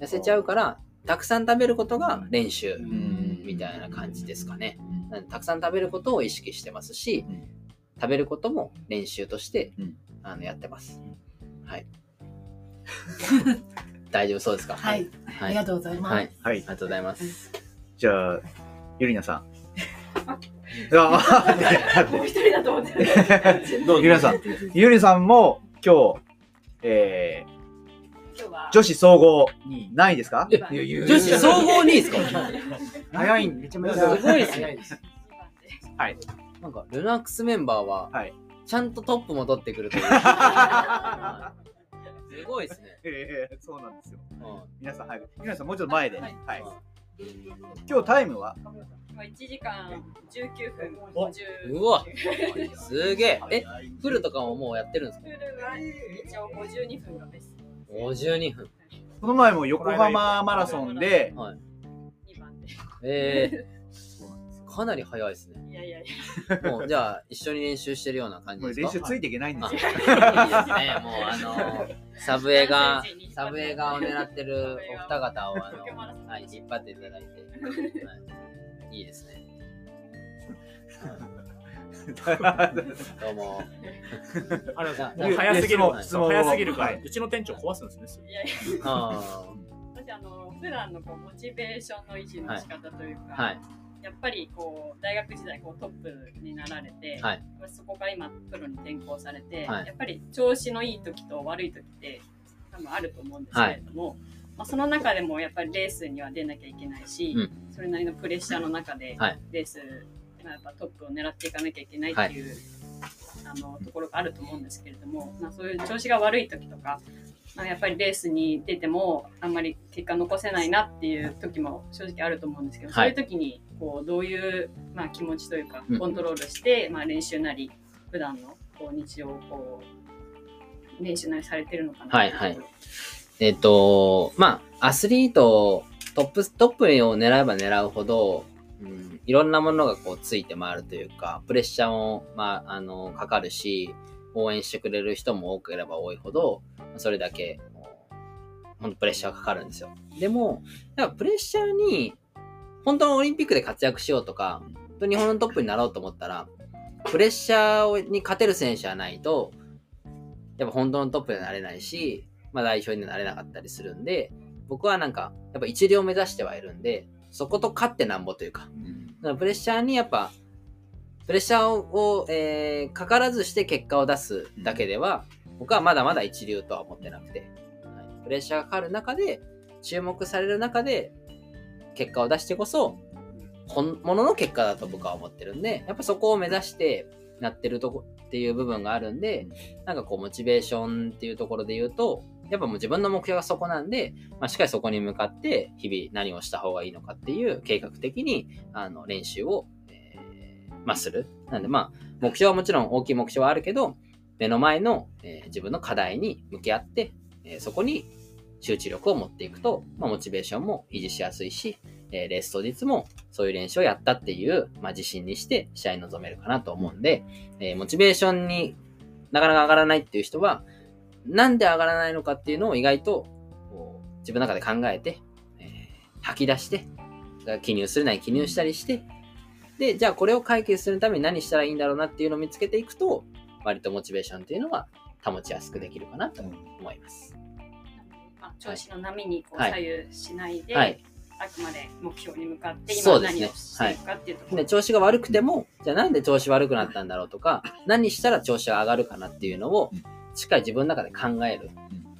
痩せちゃうから、たくさん食べることが練習みたいな感じですかね。なんでたくさん食べることを意識してますし、うん食べることも練習として、うんあのやってます。はい。大丈夫そうですか？はい、ありがとうございます、はい。あはいり。がとうございます。じゃあ、ゆりなさん。あもう一人だと思って ゆりなさん。ゆりさんも今日、えー、女子総合何位ですか？え女子総合2位ですか？早いんめちゃめちゃすごいですね。はい。なんか、ルナックスメンバーは、はいちゃんとトップも取ってくるという。はいすごいですね。えー、そうなんですよ。うん皆さん、はい。ゆりなさん、もうちょっと前で。ははいい。今日タイムは？今1時間19分お50うわすげえ。え、フルとかももうやってるんですか？プールは一応52分がベスト ?52 分。この前も横浜マラソンで、はい。2番でえー、かなり早いですね。いやいやいやもう、じゃあ、一緒に練習してるような感じですか？練習ついていけないんですよ。いいですね。もう、あの、サブ映画、サブ映画を狙ってるお二方を、あの、はい、引っ張っていただいて、はい、いいですね。ど うも。あれ早すぎる早すぎるから、はいうちの店長壊すんですね。いやいやあ私あの普段のこうモチベーションの維持の仕方というか、ーはい。やっぱりこう大学時代こうトップになられて、はい。そこから今プロに転向されて、はい。やっぱり調子のいい時と悪い時って多分あると思うんですけれども、まあ、その中でもやっぱりレースには出なきゃいけないし、うん。それなりのプレッシャーの中ではい。レース、まあやっぱトップを狙っていかなきゃいけないっていう、あのところがあると思うんですけれども、まあ、そういう調子が悪い時とか、まあ、やっぱりレースに出てもあんまり結果残せないなっていう時も正直あると思うんですけど、はい。そういう時にこうどういう、まあ、気持ちというかうん。コントロールして、まあ、練習なり普段のこう日常をこう練習なりされてるのかなはいはい。えっ、と、まあ、アスリート、トップ、トップを狙えば狙うほど、うん、いろんなものがこうついて回るというか、プレッシャーも、まあ、あの、かかるし、応援してくれる人も多ければ多いほど、それだけ、こう本当プレッシャーかかるんですよ。でも、やっぱプレッシャーに、本当のオリンピックで活躍しようとか、本当日本のトップになろうと思ったら、プレッシャーに勝てる選手はないと、やっぱ本当のトップにはなれないし、まあ代表にはなれなかったりするんで、僕はなんか、やっぱ一流を目指してはいるんで、そこと勝ってなんぼというか、だからプレッシャーにやっぱ、プレッシャーを、えーかからずして結果を出すだけでは、僕はまだまだ一流とは思ってなくて、はいプレッシャーがかかる中で、注目される中で、結果を出してこそ、本物の結果だと僕は思ってるんで、やっぱそこを目指してなってるとこっていう部分があるんで、なんかこう、モチベーションっていうところで言うと、やっぱもう自分の目標がそこなんで、まあ、しっかりそこに向かって日々何をした方がいいのかっていう計画的にあの練習を、えーまあ、する。なんでまあ目標はもちろん大きい目標はあるけど目の前の、えー自分の課題に向き合って、えーそこに集中力を持っていくと、まあ、モチベーションも維持しやすいし、えーレース当日もそういう練習をやったっていう、まあ、自信にして試合に臨めるかなと思うんで、えモチベーションになかなか上がらないっていう人はなんで上がらないのかっていうのを意外と自分の中で考えて、え吐き出して、記入するなり記入したりして、で、じゃあこれを解決するために何したらいいんだろうなっていうのを見つけていくと、割とモチベーションっていうのは保ちやすくできるかなと思います。まあ調子の波にこうはい。左右しないで、はい。あくまで目標に向かって今そうですね。何をしていくかっていうところで、調子が悪くても、じゃあなんで調子悪くなったんだろうとか、何したら調子が上がるかなっていうのを、しっかり自分の中で考える。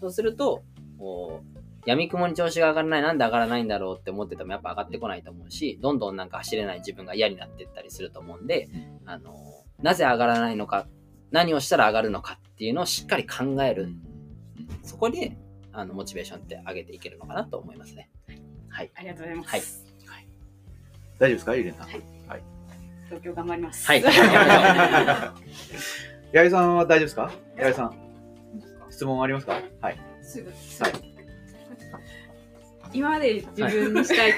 そうすると、こう、闇雲に調子が上がらない、なんで上がらないんだろうって思っててもやっぱ上がってこないと思うし、どんどんなんか走れない自分が嫌になっていったりすると思うんで、あの、なぜ上がらないのか、何をしたら上がるのかっていうのをしっかり考える。そこで、あの、モチベーションって上げていけるのかなと思いますね。はい。ありがとうございます。はい。大丈夫ですか？ゆりなさん。はいはい。東京頑張ります。はい。八重さんは大丈夫ですか？八重さん。質問ありますか？はい。すぐ、すぐ。今まで自分にしたい一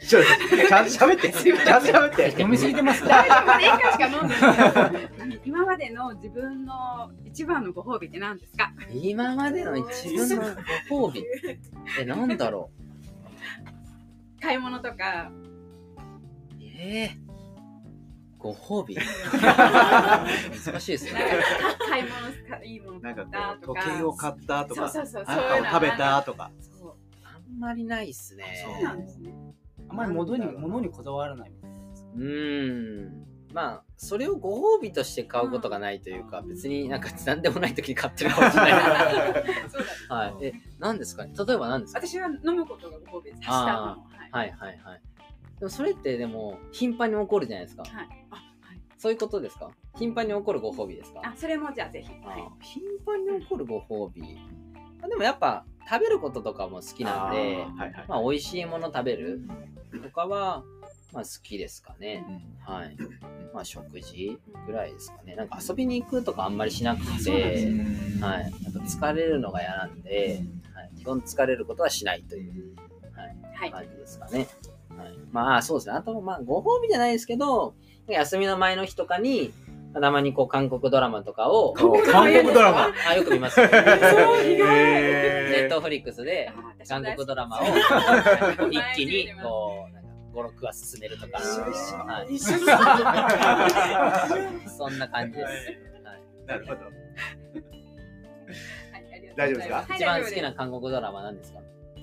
ちょっと、ちゃんと喋って。ちゃんと喋って。飲みすぎてます大丈夫で一回しか飲んでない。今までの自分の一番のご褒美って何ですか？今までの一番のご褒美。え、なんだろ買い物とか、う。ええご褒美？難しいですね。か買い物かいいもの買ったとか。時計を買ったとか、そうそうそうなんかを食べたとか。そうあんまりないっすね。そうなんですね。あまり物に物にこだわらないみたいな。うーん。まあ、それをご褒美として買うことがないというか、別になんか何でもない時に買ってるかもしれない。はい。え、何ですかね？例えば何ですか？私は飲むことがご褒美です。はい。はいはいはい。でもそれってでも、頻繁に起こるじゃないですか。はい。そういうことですか？頻繁に起こるご褒美ですか？あ、それもじゃあぜひ。あはい。頻繁に起こるご褒美？あでもやっぱ食べることとかも好きなんで、はいはいまあ美味しいもの食べる？とかは、まあ好きですかね。はい。まあ食事ぐらいですかね。なんか遊びに行くとかあんまりしなくて、はい。やっぱ疲れるのが嫌なんで、はい。基本疲れることはしないという、はい。はい。感じですかね。はい、まあそうですね。あと、まあご褒美じゃないですけど、休みの前の日とかに、たまにこう韓国ドラマとかを、韓国ドラマ。あ、よく見ますよ。ネへットフリックスで韓国ドラマを 一気にこう、なんか5、6話進めるとか、はい、そんな感じです。はい、ーなるほど。大丈夫ですか？はい一番好きな韓国ドラマなんですか？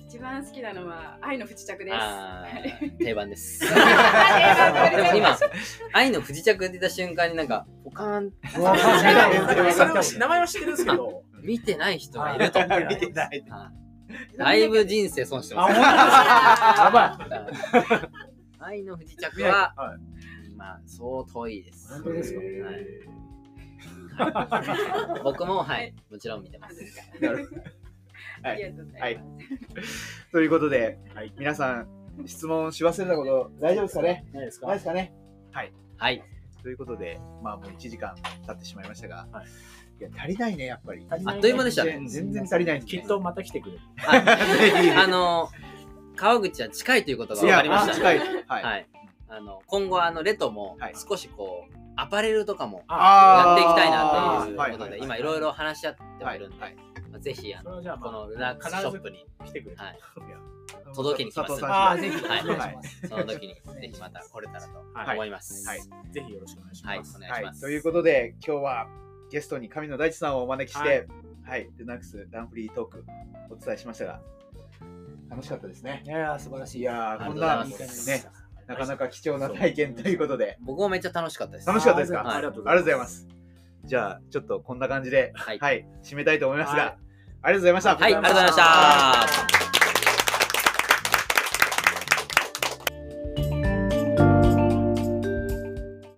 一番好きなのは愛の不時着です。定番です。ででも今、愛の不時着って言った瞬間になんか、ポカーン 名前は知ってるんですけど、見てない人がいると。見てない。はいだいぶ人生損してます。やば愛の不時着は、はまあ、そう遠いです。本当ですか？はい、僕も、はい、もちろん見てます。なるほどありがとうございます。ということで、皆さん、質問し忘れたこと大丈夫ですかね？ないですか？ないですかね？はい。ということで、まあもう1時間経ってしまいましたが、いや、足りないね、やっぱり。あっという間でしたね。全然足りないねきっとまた来てくれる。あの、川口は近いということが分かりました。いや近い。はい。はい。あの、今後、あの、レトもはい少しこう、アパレルとかもやっていきたいなということで、はいはいはい今いろいろ話し合ってはいるんで、はいぜひ、あの、このルナックスショップに、来てくれ。はい、届けに来ますああ、ぜひおはい。その時に、ぜひまた来れたらと思います。はいぜひよろしくお願いしはい、ます。お願いします。ということで、今日はゲストに神野大地さんをお招きして、はい、ルナックスランフリートークお伝えしましたが、楽しかったですね。いや素晴らしい。いやこんなね、なかなか貴重な体験ということで、僕もめっちゃ楽しかったです。楽しかったですか、ありがとうございます。じゃあ、ちょっとこんな感じで、はいはい、締めたいと思いますが、はいありがとうございました。はい、ありがとうございました。